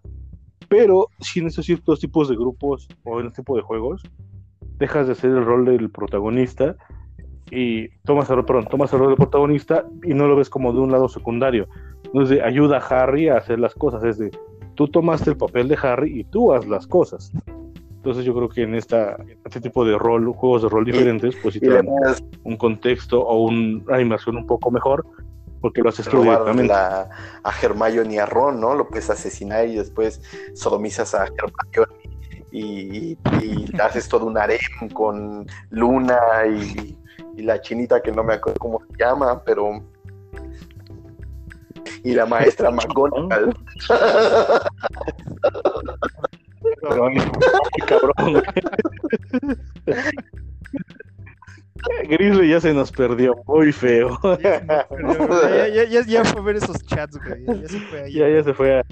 pero si en esos ciertos tipos de grupos o en este tipo de juegos, dejas de ser el rol del protagonista y tomas el, perdón, tomas el rol del protagonista y no lo ves como de un lado secundario. Entonces ayuda a Harry a hacer las cosas, es de tú tomaste el papel de Harry y tú haz las cosas. Entonces yo creo que en esta, este tipo de rol, juegos de rol diferentes, pues sí Y te dan un contexto o un- una animación un poco mejor, porque lo haces tú directamente. la- a Hermione y a Ron, ¿no? Lo puedes asesinar y después sodomizas a Hermione y, y haces todo un harem con Luna y, y la chinita que no me acuerdo cómo se llama, pero... Y la maestra McGonagall. Cabrón. Grizzly ya se nos perdió muy feo. Ya, ya, ya, ya fue a ver esos chats, güey. Ya, ya se fue ahí. ya, ya se fue a.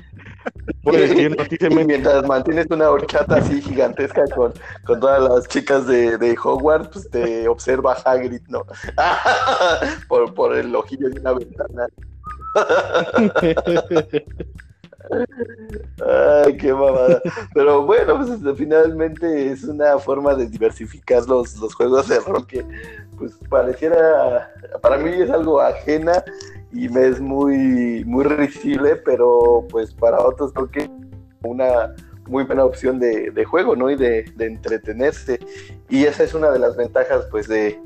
Decir Y mientras mantienes una horchata así gigantesca con, con todas las chicas de, de Hogwarts, pues te observa Hagrid, ¿no? por, por el ojillo de una ventana. Ay, qué mamada. Pero bueno, pues este, finalmente es una forma de diversificar los, los juegos de rol que pues pareciera, para mí es algo ajena y me es muy, muy risible, pero pues para otros creo que una muy buena opción de, de juego, ¿no? Y de, de, entretenerse. Y esa es una de las ventajas, pues, de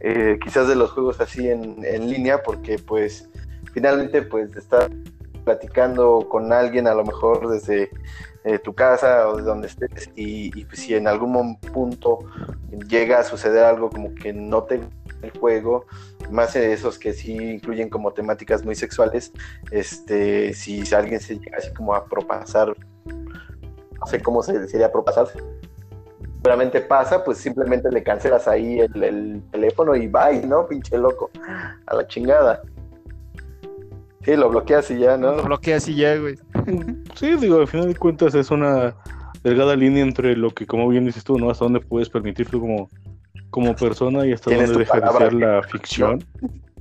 eh, quizás de los juegos así en, en línea, porque pues finalmente, pues, estar platicando con alguien a lo mejor desde eh, tu casa o de donde estés y, pues, si en algún punto llega a suceder algo como que no te el juego, más esos que sí incluyen como temáticas muy sexuales, este, si alguien se llega así como a propasar, no sé cómo se sería propasar, seguramente pasa, pues simplemente le cancelas ahí el, el teléfono y bye, ¿no? Pinche loco, a la chingada. Sí, lo bloqueas y ya, ¿no? Lo bloqueas y ya, güey. Sí, digo, al final de cuentas es una delgada línea entre lo que, como bien dices tú, ¿no? Hasta dónde puedes permitirlo como, como persona y hasta dónde deja de ser la ficción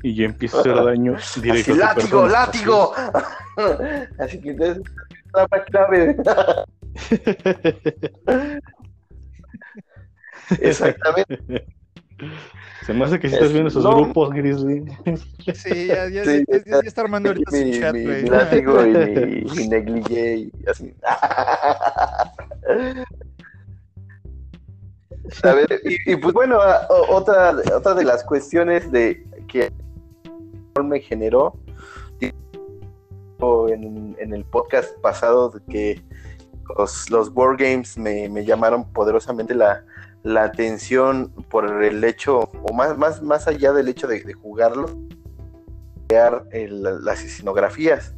y ya empieza a hacer daño directo Así, a tu látigo, persona. látigo. Así que entonces, palabra clave. Exactamente. Se me hace que si estás viendo esos No. grupos, Grizzly. Sí, ya, ya, Sí, ya, ya- ya está armando ahorita su mi, chat, mi, güey. mi látigo y mi, mi negligé y así. A ver, y, y, pues bueno, a- o- otra, otra de las cuestiones de que me generó en, en el podcast pasado de que los, los War Games me, me llamaron poderosamente la, la atención por el hecho, o más, más, más allá del hecho de, de jugarlo, crear el- las escenografías.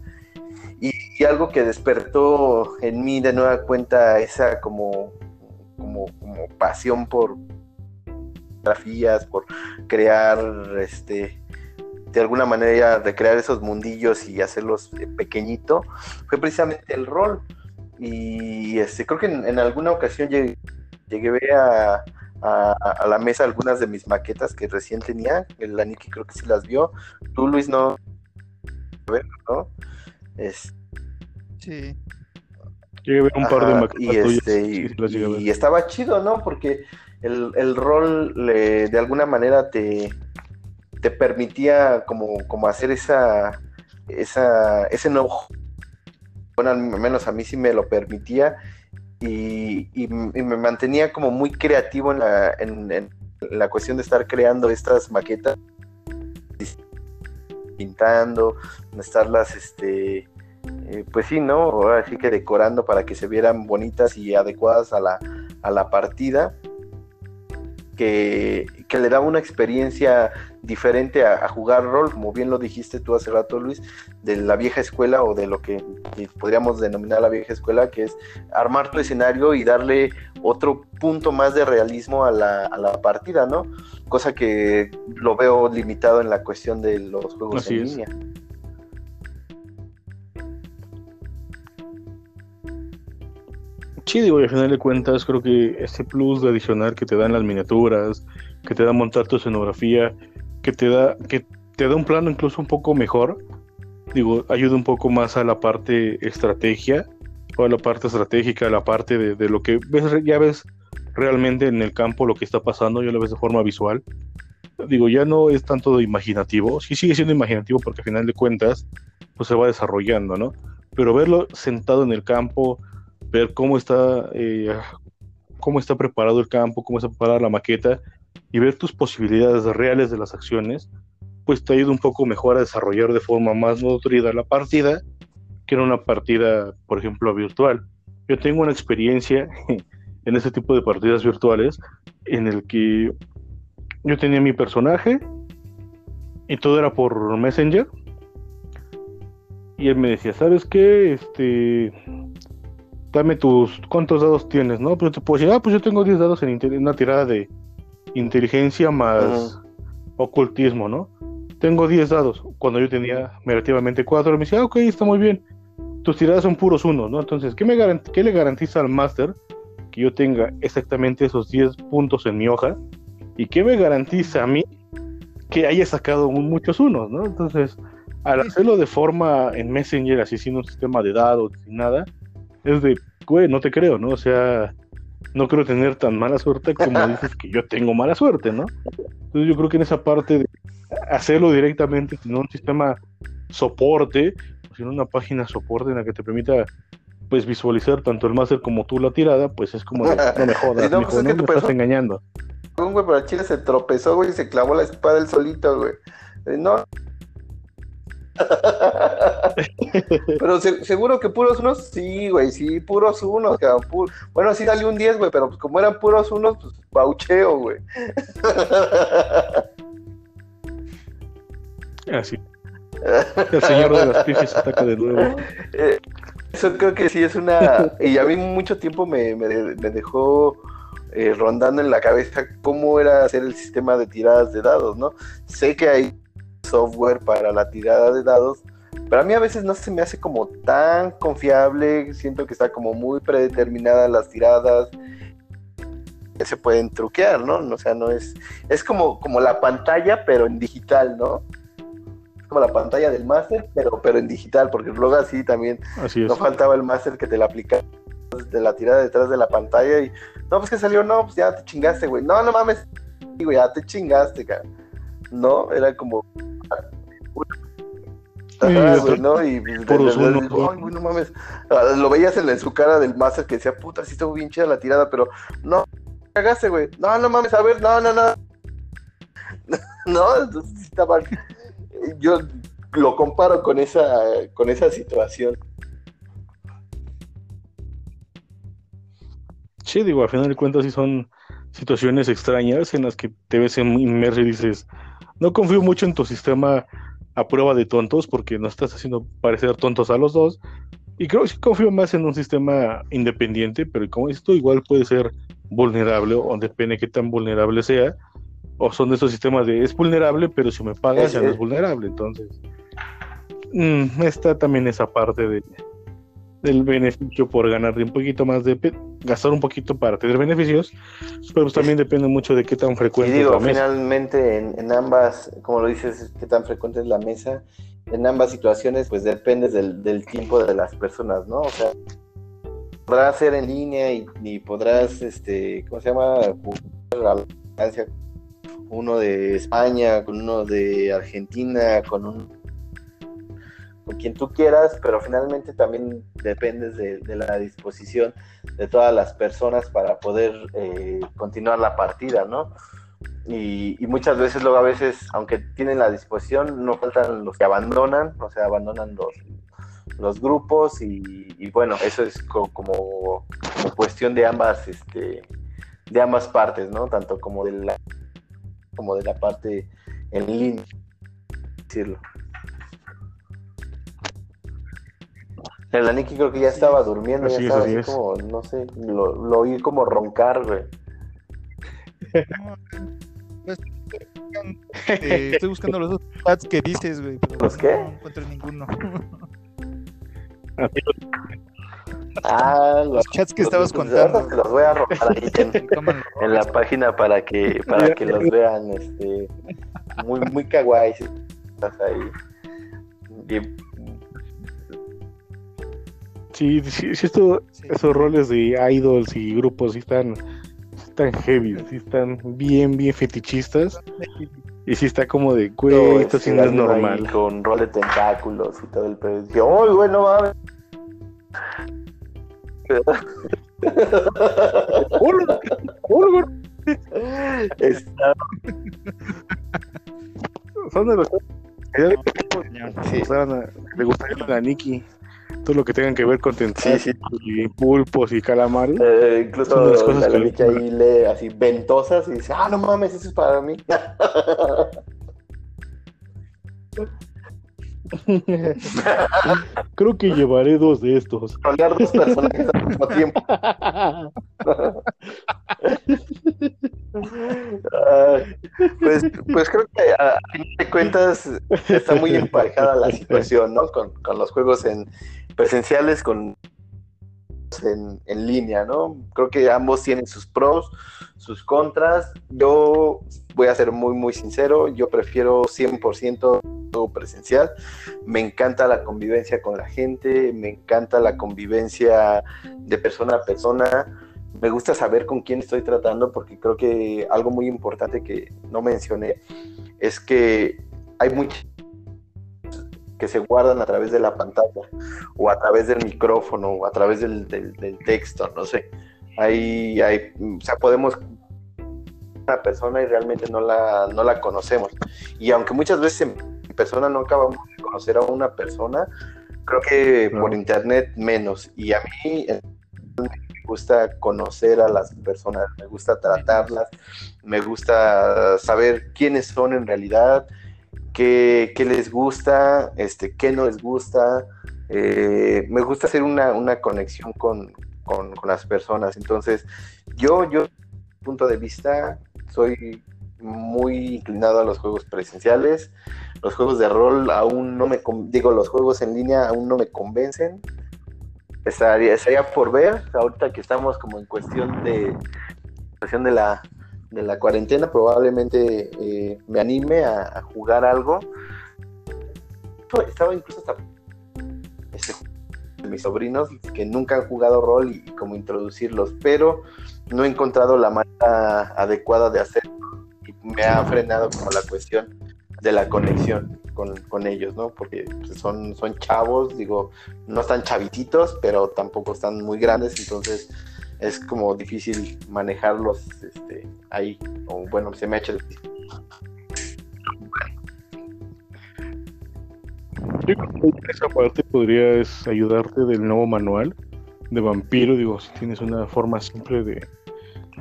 Y, y algo que despertó en mí de nueva cuenta esa como, como, como pasión por fotografías, por crear este de alguna manera recrear esos mundillos y hacerlos eh, pequeñito, fue precisamente el rol. Y este, creo que en, en alguna ocasión llegué, llegué a, a, a la mesa algunas de mis maquetas que recién tenía. El Aniki creo que sí las vio. Tú, Luis, no. A ver, ¿no? Es, Sí. Llegué a ver un par de maquetas y, tuyas. este, y, sí estaba chido, ¿no? Porque el, el rol le- de alguna manera te, te permitía como, como hacer esa, esa, ese enojo. Bueno, al menos a mí sí me lo permitía y, y- y me mantenía como muy creativo en la, en, la cuestión de estar creando estas maquetas, pintando, estarlas, este, eh, pues sí, ¿no? Ahora sí que decorando para que se vieran bonitas y adecuadas a la, a la partida, que, que le daba una experiencia diferente a, a jugar rol, como bien lo dijiste tú hace rato, Luis, de la vieja escuela o de lo que podríamos denominar la vieja escuela, que es armar tu escenario y darle otro punto más de realismo a la, a la partida, ¿no? Cosa que lo veo limitado en la cuestión de los juegos Así en es. línea. Sí, digo, y al final de cuentas, creo que ese plus adicional que te dan las miniaturas, que te da montar tu escenografía, que te da, que te da un plano incluso un poco mejor, digo, ayuda un poco más a la parte estrategia, o a la parte estratégica, a la parte de, de lo que ves, ya ves realmente en el campo lo que está pasando, ya lo ves de forma visual. Digo, ya no es tanto de imaginativo, sí sigue siendo imaginativo porque al final de cuentas, pues se va desarrollando, ¿no? Pero verlo sentado en el campo, ver cómo está, eh, cómo está preparado el campo, cómo está preparada la maqueta y ver tus posibilidades reales de las acciones, pues te ayuda un poco mejor a desarrollar de forma más nutrida la partida que en una partida, por ejemplo, virtual. Yo tengo una experiencia en ese tipo de partidas virtuales en el que yo tenía mi personaje y todo era por Messenger. Y él me decía, ¿sabes qué? Este, dame tus, ¿cuántos dados tienes? ¿No? Pero te puedo decir, ah, pues yo tengo 10 dados en, una tirada de inteligencia más ocultismo, ¿no? Tengo 10 dados, cuando yo tenía relativamente 4, me decía, ah, ok, está muy bien. Tus tiradas son puros unos, ¿no? Entonces, ¿qué, me qué le garantiza al máster que yo tenga exactamente esos 10 puntos en mi hoja? ¿Y qué me garantiza a mí que haya sacado muchos unos, ¿no? Entonces, al hacerlo de forma en Messenger, así sin un sistema de dados, sin nada, es de, güey, no te creo, ¿no? O sea, no creo tener tan mala suerte como dices que yo tengo mala suerte, ¿no? Entonces yo creo que en esa parte de hacerlo directamente sin un sistema soporte, sin una página soporte en la que te permita pues visualizar tanto el máster como tú la tirada, pues es como de, no me jodas, no, mijo, pues es no que me tu estás engañando. Un güey, pero chile se tropezó, güey, y se clavó la espada él solito, güey. Eh, No. pero se- seguro que puros unos, sí, güey, sí, puros unos, cabrón, Bueno, sí salió un 10, güey, pero pues como eran puros unos, pues baucheo, güey. Así. El señor de las pifias ataca de nuevo. Eh, Eso creo que sí es una... Y a mí mucho tiempo me, me, me dejó eh, rondando en la cabeza cómo era hacer el sistema de tiradas de dados, ¿no? Sé que hay software para la tirada de dados, pero a mí a veces no se me hace como tan confiable, siento que está como muy predeterminadas las tiradas, que se pueden truquear, ¿no? O sea, no es... Es como, como la pantalla, pero en digital, ¿no? Es como la pantalla del máster, pero, pero en digital, porque luego así también Así no faltaba el máster que te la aplicara de la tirada detrás de la pantalla y no, pues que salió, no, pues ya te chingaste, güey. No, no mames, güey, ya te chingaste, cara. No, era como. Ajá, güey, ¿no? Y pues, de- puros de- de- unos, ay, ¿no? güey, no mames. Ah, Lo veías en, la- en su cara del máster que decía, puta, sí estuvo bien chida la tirada, pero no, cagaste, güey. No, no mames, a ver, no, no, no. no, entonces estaba. Yo lo comparo con esa, con esa situación. Sí, digo, al final de cuentas sí son situaciones extrañas en las que te ves inmerso y dices, no confío mucho en tu sistema a prueba de tontos porque nos estás haciendo parecer tontos a los dos. Y creo que sí confío más en un sistema independiente, pero como esto igual puede ser vulnerable o depende de qué tan vulnerable sea. O son de esos sistemas de es vulnerable, pero si me pagas Es- ya no es es- vulnerable. Entonces, mm, está también esa parte de, del beneficio por ganar un poquito más de gastar un poquito para tener beneficios, pero pues también depende mucho de qué tan Y frecuente es digo, la mesa. finalmente en, en ambas, como lo dices, qué tan frecuente es la mesa, en ambas situaciones pues depende del, del tiempo de las personas, ¿no? O sea, podrás ser en línea y, y podrás, este, ¿cómo se llama? Jugar a la uno de España, con uno de Argentina, con un quien tú quieras, pero finalmente también dependes de, la disposición de todas las personas para poder eh, continuar la partida, ¿no? Y, muchas veces luego a veces, aunque tienen la disposición, no faltan los que abandonan, o sea, abandonan los, los grupos y, y bueno, eso es co- como, como cuestión de ambas, este, de ambas partes, ¿no? Tanto como de la, como de la parte en línea, decirlo. El Aniki creo que ya estaba durmiendo, ya es, estaba así así es. como, no sé, lo, lo oí como roncar, güey. No, pues, eh, estoy buscando los dos chats que dices, güey. pero ¿Los qué? No encuentro ninguno. Ah, los, Los chats que estabas los- contando. ahorita te los voy a arrojar ahí en, la página para que para que los vean, este, muy muy kawaii si estás ahí. Y- Sí, sí, sí, esto, Sí. esos roles de idols y grupos sí están, sí están heavy, sí están bien, bien fetichistas. Y sí está como de, güey, todo, esto sí este, no es normal. Con rol de tentáculos y todo el pedo. Dije, ¡ay, güey, no mames! Son de los que ya le sí, le gustaría la Nikki. Todo lo que tengan que ver con tentáculos sí. y pulpos y calamares. Eh, Son incluso las cosas la Lalicha ahí lee así ventosas y dice, ah, no mames, eso es para mí. Creo que llevaré dos de estos. Dos personajes al mismo tiempo. Pues, pues creo que a fin de cuentas está muy emparejada la situación, ¿no? Con, con los juegos en presenciales, con en, en línea, ¿no? Creo que ambos tienen sus pros, sus contras. Yo voy a ser muy, muy sincero, yo prefiero 100% presencial. Me encanta la convivencia con la gente, me encanta la convivencia de persona a persona. Me gusta saber con quién estoy tratando porque creo que algo muy importante que no mencioné es que hay muchas que se guardan a través de la pantalla o a través del micrófono o a través del, del, del texto, no sé. Ahí, hay, o sea, podemos una persona y realmente no la, no la conocemos. Y aunque muchas veces en persona no acabamos de conocer a una persona, creo que por internet menos. Y a mí gusta conocer a las personas, me gusta tratarlas, me gusta saber quiénes son en realidad, qué, les gusta, este, qué no les gusta. Eh, me gusta hacer una, conexión con, con, con, las personas. Entonces, yo, yo, punto de vista, soy muy inclinado a los juegos presenciales. Los juegos de rol aún no me, digo, los juegos en línea aún no me convencen. Estaría, estaría por ver, ahorita que estamos como en cuestión de, cuestión de la, de la cuarentena, probablemente eh, me anime a, jugar algo. Estaba incluso hasta este, mis sobrinos que nunca han jugado rol y como introducirlos, pero no he encontrado la manera adecuada de hacerlo y me ha frenado como la cuestión de la conexión con, ellos, ¿no? Porque son, son chavos, digo, no están chavititos, pero tampoco están muy grandes, entonces es como difícil manejarlos este, ahí, o bueno, se me ha hecho difícil. Yo creo que esa parte podría es ayudarte del nuevo manual de vampiro, digo, si tienes una forma simple de,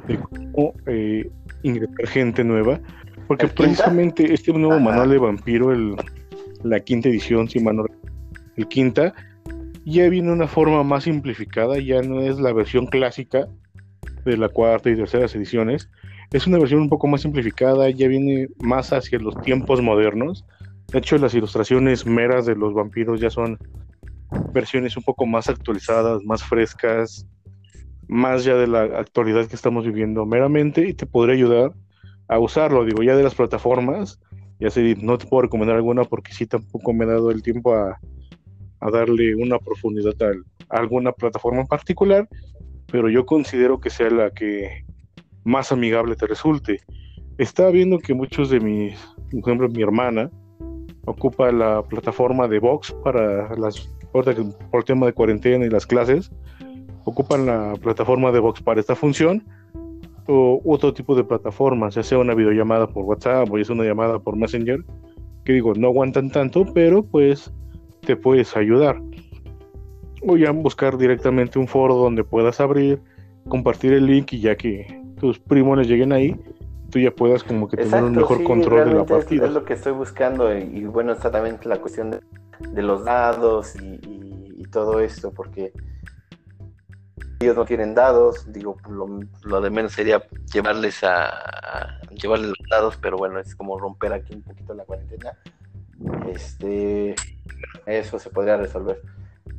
de cómo eh, ingresar gente nueva, porque precisamente este nuevo Ajá. manual de vampiro, el, la quinta edición, si mano, el quinta, ya viene una forma más simplificada, ya no es la versión clásica de la cuarta y terceras ediciones, es una versión un poco más simplificada, ya viene más hacia los tiempos modernos. De hecho, las ilustraciones meras de los vampiros ya son versiones un poco más actualizadas, más frescas, más ya de la actualidad que estamos viviendo meramente y te podría ayudar a usarlo. Digo, ya de las plataformas, ya sé, no te puedo recomendar alguna porque sí tampoco me he dado el tiempo a, a darle una profundidad a, a, alguna plataforma en particular, pero yo considero que sea la que más amigable te resulte. Estaba viendo que muchos de mis, por ejemplo, mi hermana ocupa la plataforma de Vox para las por el tema de cuarentena y las clases, ocupan la plataforma de Vox para esta función o otro tipo de plataformas, ya sea una videollamada por WhatsApp o es una llamada por Messenger, que digo, no aguantan tanto, pero pues te puedes ayudar. O ya buscar directamente un foro donde puedas abrir, compartir el link y ya que tus primos les lleguen ahí, tú ya puedas como que Exacto, tener un mejor sí, control de la partida. Es, es, lo que estoy buscando y, y bueno, está también la cuestión de, de los dados y, y, y, todo esto, porque ellos no tienen dados, digo, lo, lo de menos sería llevarles a, llevarles los dados, pero bueno, es como romper aquí un poquito la cuarentena. Este, eso se podría resolver.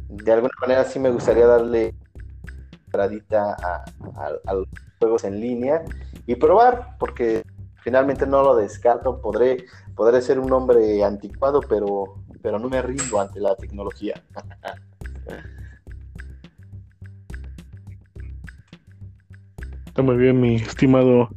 De alguna manera sí me gustaría darle entradita a, a, a los juegos en línea y probar, porque finalmente no lo descarto, podré, podré ser un hombre anticuado, pero, pero no me rindo ante la tecnología. Está muy bien, mi estimado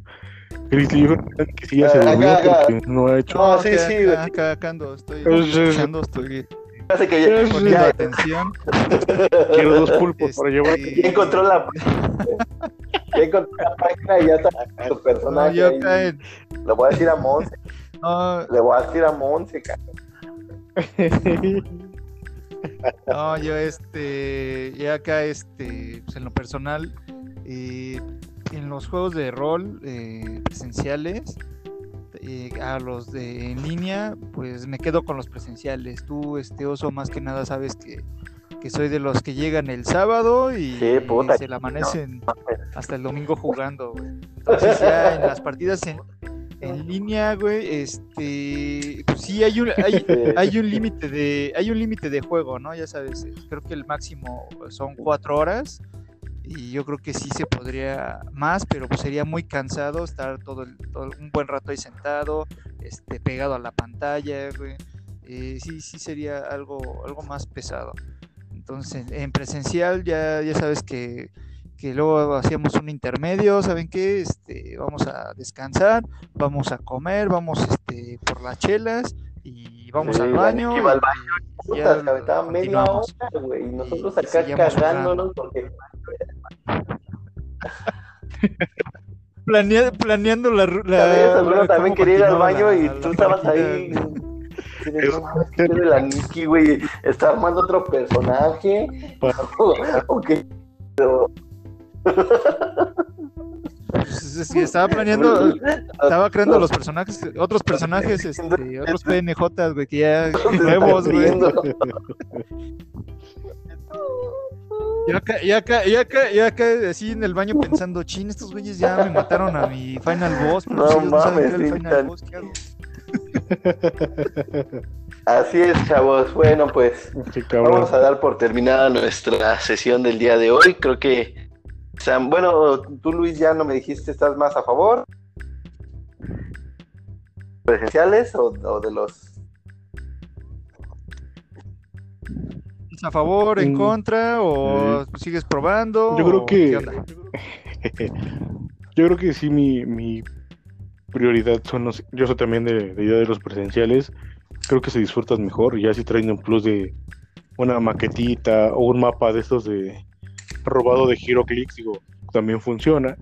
Grizzly, que sí ya se durmió porque no ha hecho. No, sí, sí, acá, acá, acá ando, estoy escuchando, estoy Hace que ya, poniendo ya, atención. Quiero dos pulpos Este, para llevar. ya encontró la ya encontró la página y ya está su No, personaje. yo acá en- Le voy a decir a Monse, no, le voy a decir a Monse, cara. no, yo este, ya acá este, pues en lo personal, eh, en los juegos de rol eh, presenciales, eh, a los de en línea, pues me quedo con los presenciales. Tú, este oso, más que nada sabes que, que soy de los que llegan el sábado y, Sí, puta, se la amanecen hasta el domingo jugando, güey. Entonces ya en las partidas en, en línea, güey, este, pues sí hay un hay, hay un límite de hay un límite de juego, ¿no? Ya sabes, creo que el máximo son cuatro horas y yo creo que sí se podría más, pero pues sería muy cansado estar todo, el- todo un buen rato ahí sentado, este, pegado a la pantalla, güey. Eh, sí, sí sería algo, algo más pesado. Entonces, en presencial ya, ya sabes que, que luego hacíamos un intermedio, ¿saben qué? Este, vamos a descansar, vamos a comer, vamos este, por las chelas y vamos Sí, al baño. neta iba al y Puta, ya se aventaba media continuamos. hora, güey, y nosotros acá cagándonos porque Planea- planeando la, la, la- también quería ir al baño la- y la tú estabas ahí. güey. así de, "No mames, ¿qué de la Nikki, güey? Está armando otro personaje. o, o qué? Pero- Pues, es que estaba planeando, estaba creando los personajes, otros personajes, este, otros PNJs, güey, que ya nuevos, güey. Ya acá, ya acá, ya acá, ya acá, así en el baño pensando, chin, estos güeyes ya me mataron a mi final boss, pero No si mames, era el final tan- boss, ¿qué hago? Así es, chavos. Bueno, pues vamos a dar por terminada nuestra sesión del día de hoy. Creo que, o sea, bueno, tú Luis ya no me dijiste, ¿estás más a favor? ¿Presenciales o, o de los ¿A favor, en Mm. contra, o sigues probando? Yo creo que-. Yo creo que sí, mi, mi prioridad son los. Yo soy también de, de idea de los presenciales. Creo que se disfrutan mejor. Ya si traen un plus de una maquetita o un mapa de estos de robado de Heroclix, digo, también funciona.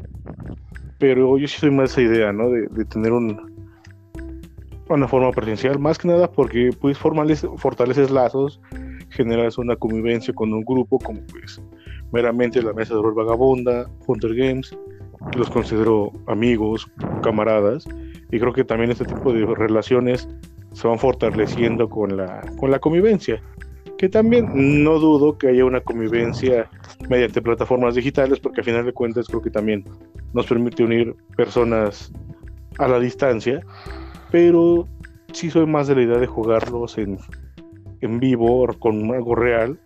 Pero yo sí soy más esa idea, ¿no? De, de tener un, una forma presencial, más que nada porque pues formales, fortaleces lazos, generas una convivencia con un grupo como pues meramente la mesa de rol vagabunda, Hunter Games, los considero amigos, camaradas, y creo que también este tipo de relaciones se van fortaleciendo con la, con la convivencia, que también no dudo que haya una convivencia mediante plataformas digitales, porque al final de cuentas creo que también nos permite unir personas a la distancia, pero sí soy más de la idea de jugarlos en, en vivo, con algo real.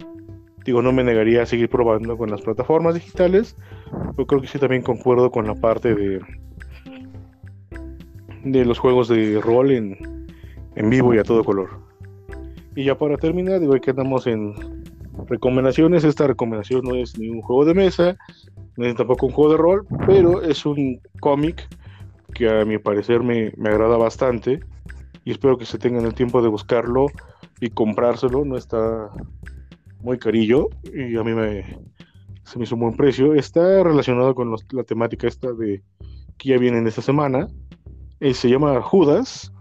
Digo, no me negaría a seguir probando con las plataformas digitales, yo creo que sí también concuerdo con la parte de de los juegos de rol en, en vivo y a todo color. Y ya para terminar, digo que andamos en recomendaciones. Esta recomendación no es ni un juego de mesa, ni es tampoco un juego de rol, pero es un cómic que a mi parecer me, me agrada bastante y espero que se tengan el tiempo de buscarlo y comprárselo. No está muy carillo y a mí me, se me hizo un buen precio. Está relacionado con la temática esta de que ya viene en esta semana. Eh, se llama Judas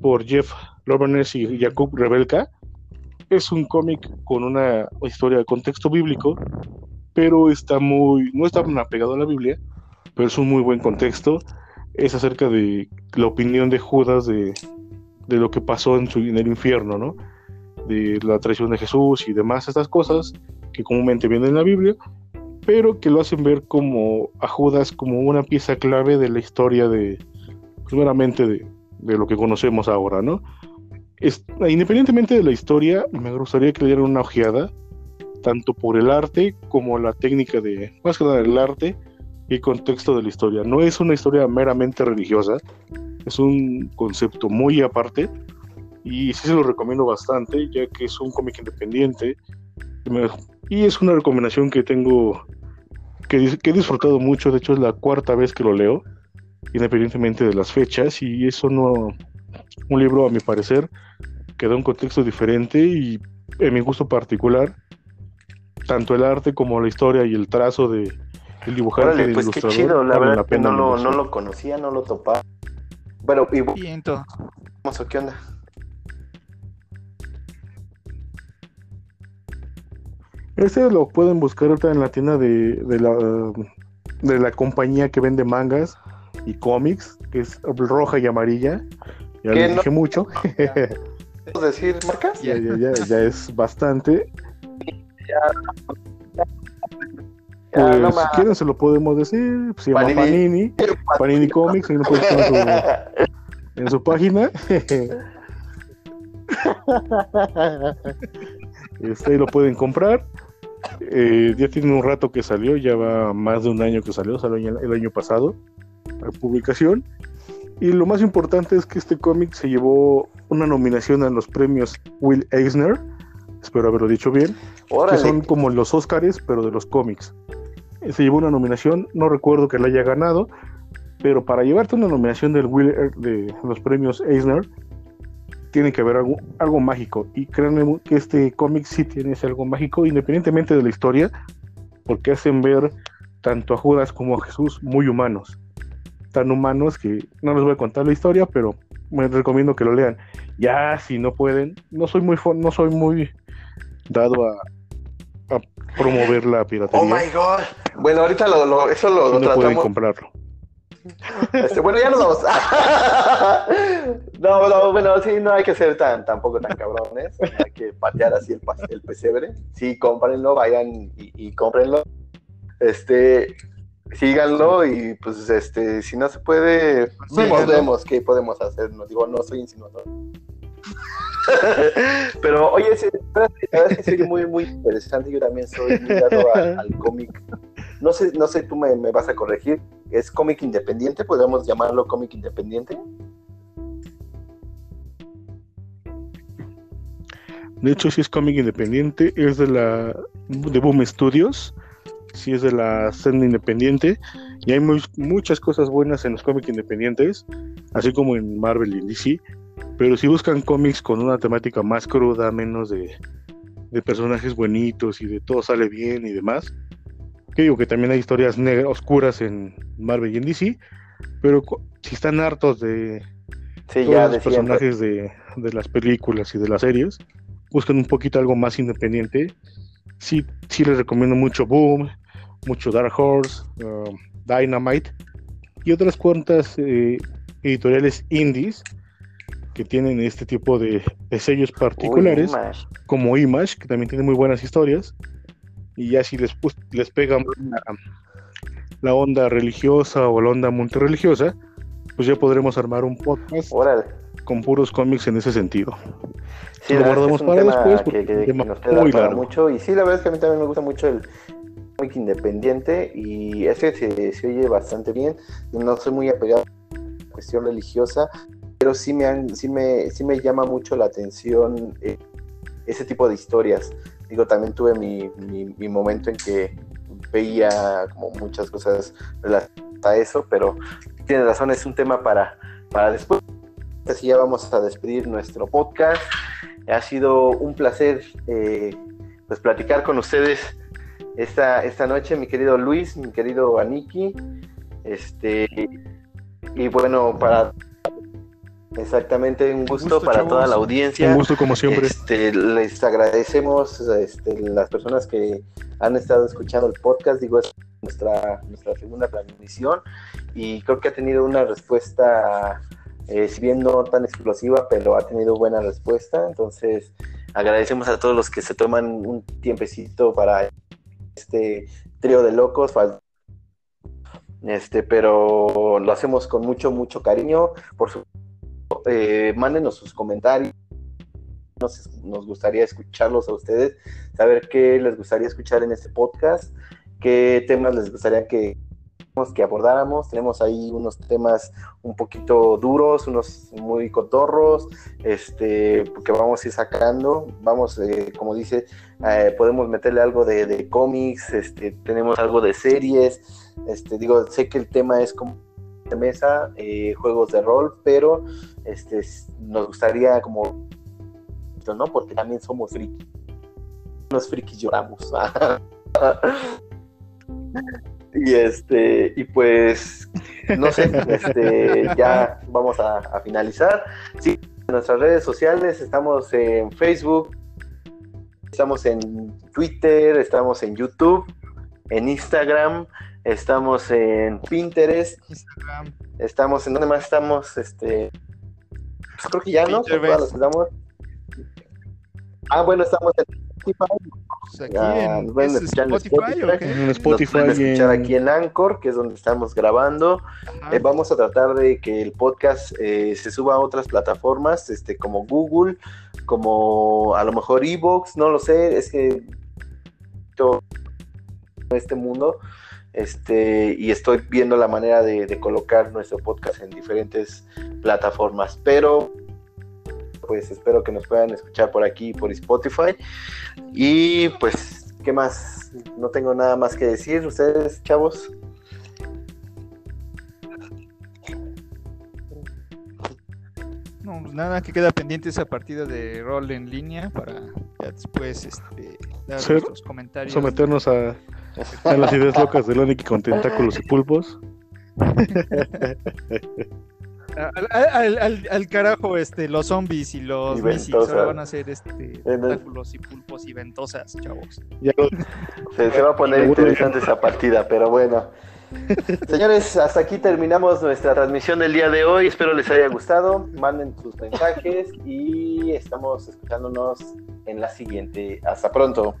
por Jeff Lobernes y Jakub Rebelka. Es un cómic con una historia de contexto bíblico, pero está muy, no está tan apegado a la Biblia, pero es un muy buen contexto. Es acerca de la opinión de Judas de, de lo que pasó en, su, en el infierno, ¿no? De la traición de Jesús y demás, estas cosas que comúnmente vienen en la Biblia, pero que lo hacen ver como a Judas como una pieza clave de la historia de, pues, meramente de, de lo que conocemos ahora, ¿no? Independientemente de la historia, me gustaría que le dieran una ojeada, tanto por el arte como la técnica de, más que nada el arte y contexto de la historia. No es una historia meramente religiosa, es un concepto muy aparte y sí se lo recomiendo bastante, ya que es un cómic independiente y es una recomendación que tengo, que, que he disfrutado mucho, de hecho es la cuarta vez que lo leo, independientemente de las fechas, y eso no, un libro a mi parecer, que da un contexto diferente y en mi gusto particular, tanto el arte como la historia y el trazo de el dibujante y Órale, el pues qué ilustrador chido, la verdad que pena no lo, no inversión. lo conocía, no lo topaba. Bueno, y vamos, ¿qué onda? Ese lo pueden buscar ahorita en la tienda de, de la, de la compañía que vende mangas, y cómics, que es roja y amarilla. Ya ¿Qué les no? dije mucho. ¿Puedes decir marcas? ya, ya, ya, ya es bastante. Ah, Pues, no si quieren se lo podemos decir. Se llama Panini. Panini. Panini Comics. Ahí lo pueden buscar en su, en su página. Este, ahí lo pueden comprar. Eh, ya tiene un rato que salió, ya va más de un año que salió, salió el, año pasado a publicación. Y lo más importante es que este cómic se llevó una nominación a los premios Will Eisner, espero haberlo dicho bien, que son como los Oscars, pero de los cómics. Eh, Se llevó una nominación, no recuerdo que la haya ganado, pero para llevarte una nominación del Will, Er- de los premios Eisner, tiene que haber algo, algo mágico. Y créanme que este cómic sí tiene ese algo mágico, independientemente de la historia, porque hacen ver tanto a Judas como a Jesús muy humanos. Tan humanos que no les voy a contar la historia, pero me recomiendo que lo lean. Ya, si no pueden, no soy muy, no soy muy dado a, a promover la piratería. Oh my god. Bueno, ahorita lo, lo- eso lo, lo no pueden comprarlo. Este, bueno, ya nos vamos. no, no, bueno, sí, no hay que ser tan, tampoco tan cabrones. Hay que patear así el, el pesebre. Sí, cómprenlo, vayan y, y cómprenlo. Este, síganlo y pues este, si no se puede, vemos, Síganlo. vemos qué podemos hacer. No digo, no soy insinuador. Pero oye, sí, la es que sería muy, muy interesante. Yo también soy a- al cómic. No sé, no sé, tú me, vas a corregir. ¿Es cómic independiente? ¿Podemos llamarlo cómic independiente? De hecho, sí es cómic independiente, es de la de Boom Studios, sí es de la escena independiente, y hay muchas cosas buenas en los cómics independientes, así como en Marvel y DC, pero si buscan cómics con una temática más cruda, menos de, de personajes bonitos y de todo sale bien y demás, que digo que también hay historias negras, oscuras en Marvel y en DC, pero si están hartos de, Sí, todos ya los personajes de, de las películas y de las series buscan un poquito algo más independiente. Sí, sí les recomiendo mucho Boom, mucho Dark Horse, um, Dynamite y otras cuantas eh, editoriales indies que tienen este tipo de, de sellos particulares, Uy, Image. como Image, que también tiene muy buenas historias. Y ya si les, les pega la, la onda religiosa o la onda multireligiosa, pues ya podremos armar un podcast Órale. con puros cómics en ese sentido. Sí, Lo que guardamos para después, que, porque que- que tema nos queda muy largo. mucho. Y sí, la verdad es que a mí también me gusta mucho el cómic independiente y ese se, se oye bastante bien. No soy muy apegado a la cuestión religiosa, pero sí me, han, sí me, sí me llama mucho la atención eh, ese tipo de historias. Digo, también tuve mi, mi, mi momento en que veía como muchas cosas relacionadas a eso, pero tienes razón, es un tema para, para después. Así ya vamos a despedir nuestro podcast. Ha sido un placer eh, pues platicar con ustedes esta, esta noche, mi querido Luis, mi querido Aniki. Este, y bueno, para exactamente un gusto, gusto, para chavos. toda la audiencia. Un gusto como siempre. Este, les agradecemos este, las personas que han estado escuchando el podcast. Digo, es nuestra, nuestra segunda transmisión y creo que ha tenido una respuesta, eh, si bien no tan explosiva, pero ha tenido buena respuesta. Entonces, agradecemos a todos los que se toman un tiempecito para este trío de locos. Este, pero lo hacemos con mucho, mucho cariño. Por su eh, mándenos sus comentarios. Nos, gustaría escucharlos a ustedes, saber qué les gustaría escuchar en este podcast, qué temas les gustaría que, que abordáramos. Tenemos ahí unos temas un poquito duros, unos muy cotorros, este, que vamos a ir sacando. Vamos, eh, como dice, eh, podemos meterle algo de, de cómics, este, tenemos algo de series. Este, digo, sé que el tema es como mesa, eh, juegos de rol, pero este, nos gustaría como, ¿no? Porque también somos frikis. Los frikis lloramos. y este, y pues, no sé, este, ya vamos a, a finalizar. Sí, en nuestras redes sociales estamos en Facebook, estamos en Twitter, estamos en YouTube, en Instagram, estamos en Pinterest Instagram, Estamos, ¿en dónde más estamos? Este, pues creo que ya, ¿no? Ah, bueno, estamos en Spotify. Pues aquí Ya, en nos pueden ¿es escuchar en Spotify, ¿o Spotify. qué? En Nos Spotify. pueden escuchar en- aquí en Anchor, que es donde estamos grabando. Eh, vamos a tratar de que el podcast eh, se suba a otras plataformas, este, como Google, como a lo mejor Evox, no lo sé, es que todo este mundo, este, y estoy viendo la manera de, de colocar nuestro podcast en diferentes plataformas, pero pues espero que nos puedan escuchar por aquí, por Spotify, y pues, ¿qué más? No tengo nada más que decir, ustedes, chavos. No, pues nada, que queda pendiente esa partida de rol en línea para ya después este, dar Ser- nuestros comentarios. Someternos a, a las ideas locas de Lonic con tentáculos y pulpos. Al, al- al- al carajo, este, los zombies y los Y ahora van a ser este, tentáculos y pulpos y ventosas, chavos. Ya lo- Se, se va a poner interesante esa partida, pero bueno. Señores, hasta aquí terminamos nuestra transmisión del día de hoy. Espero les haya gustado. Manden sus mensajes y estamos escuchándonos en la siguiente. Hasta pronto.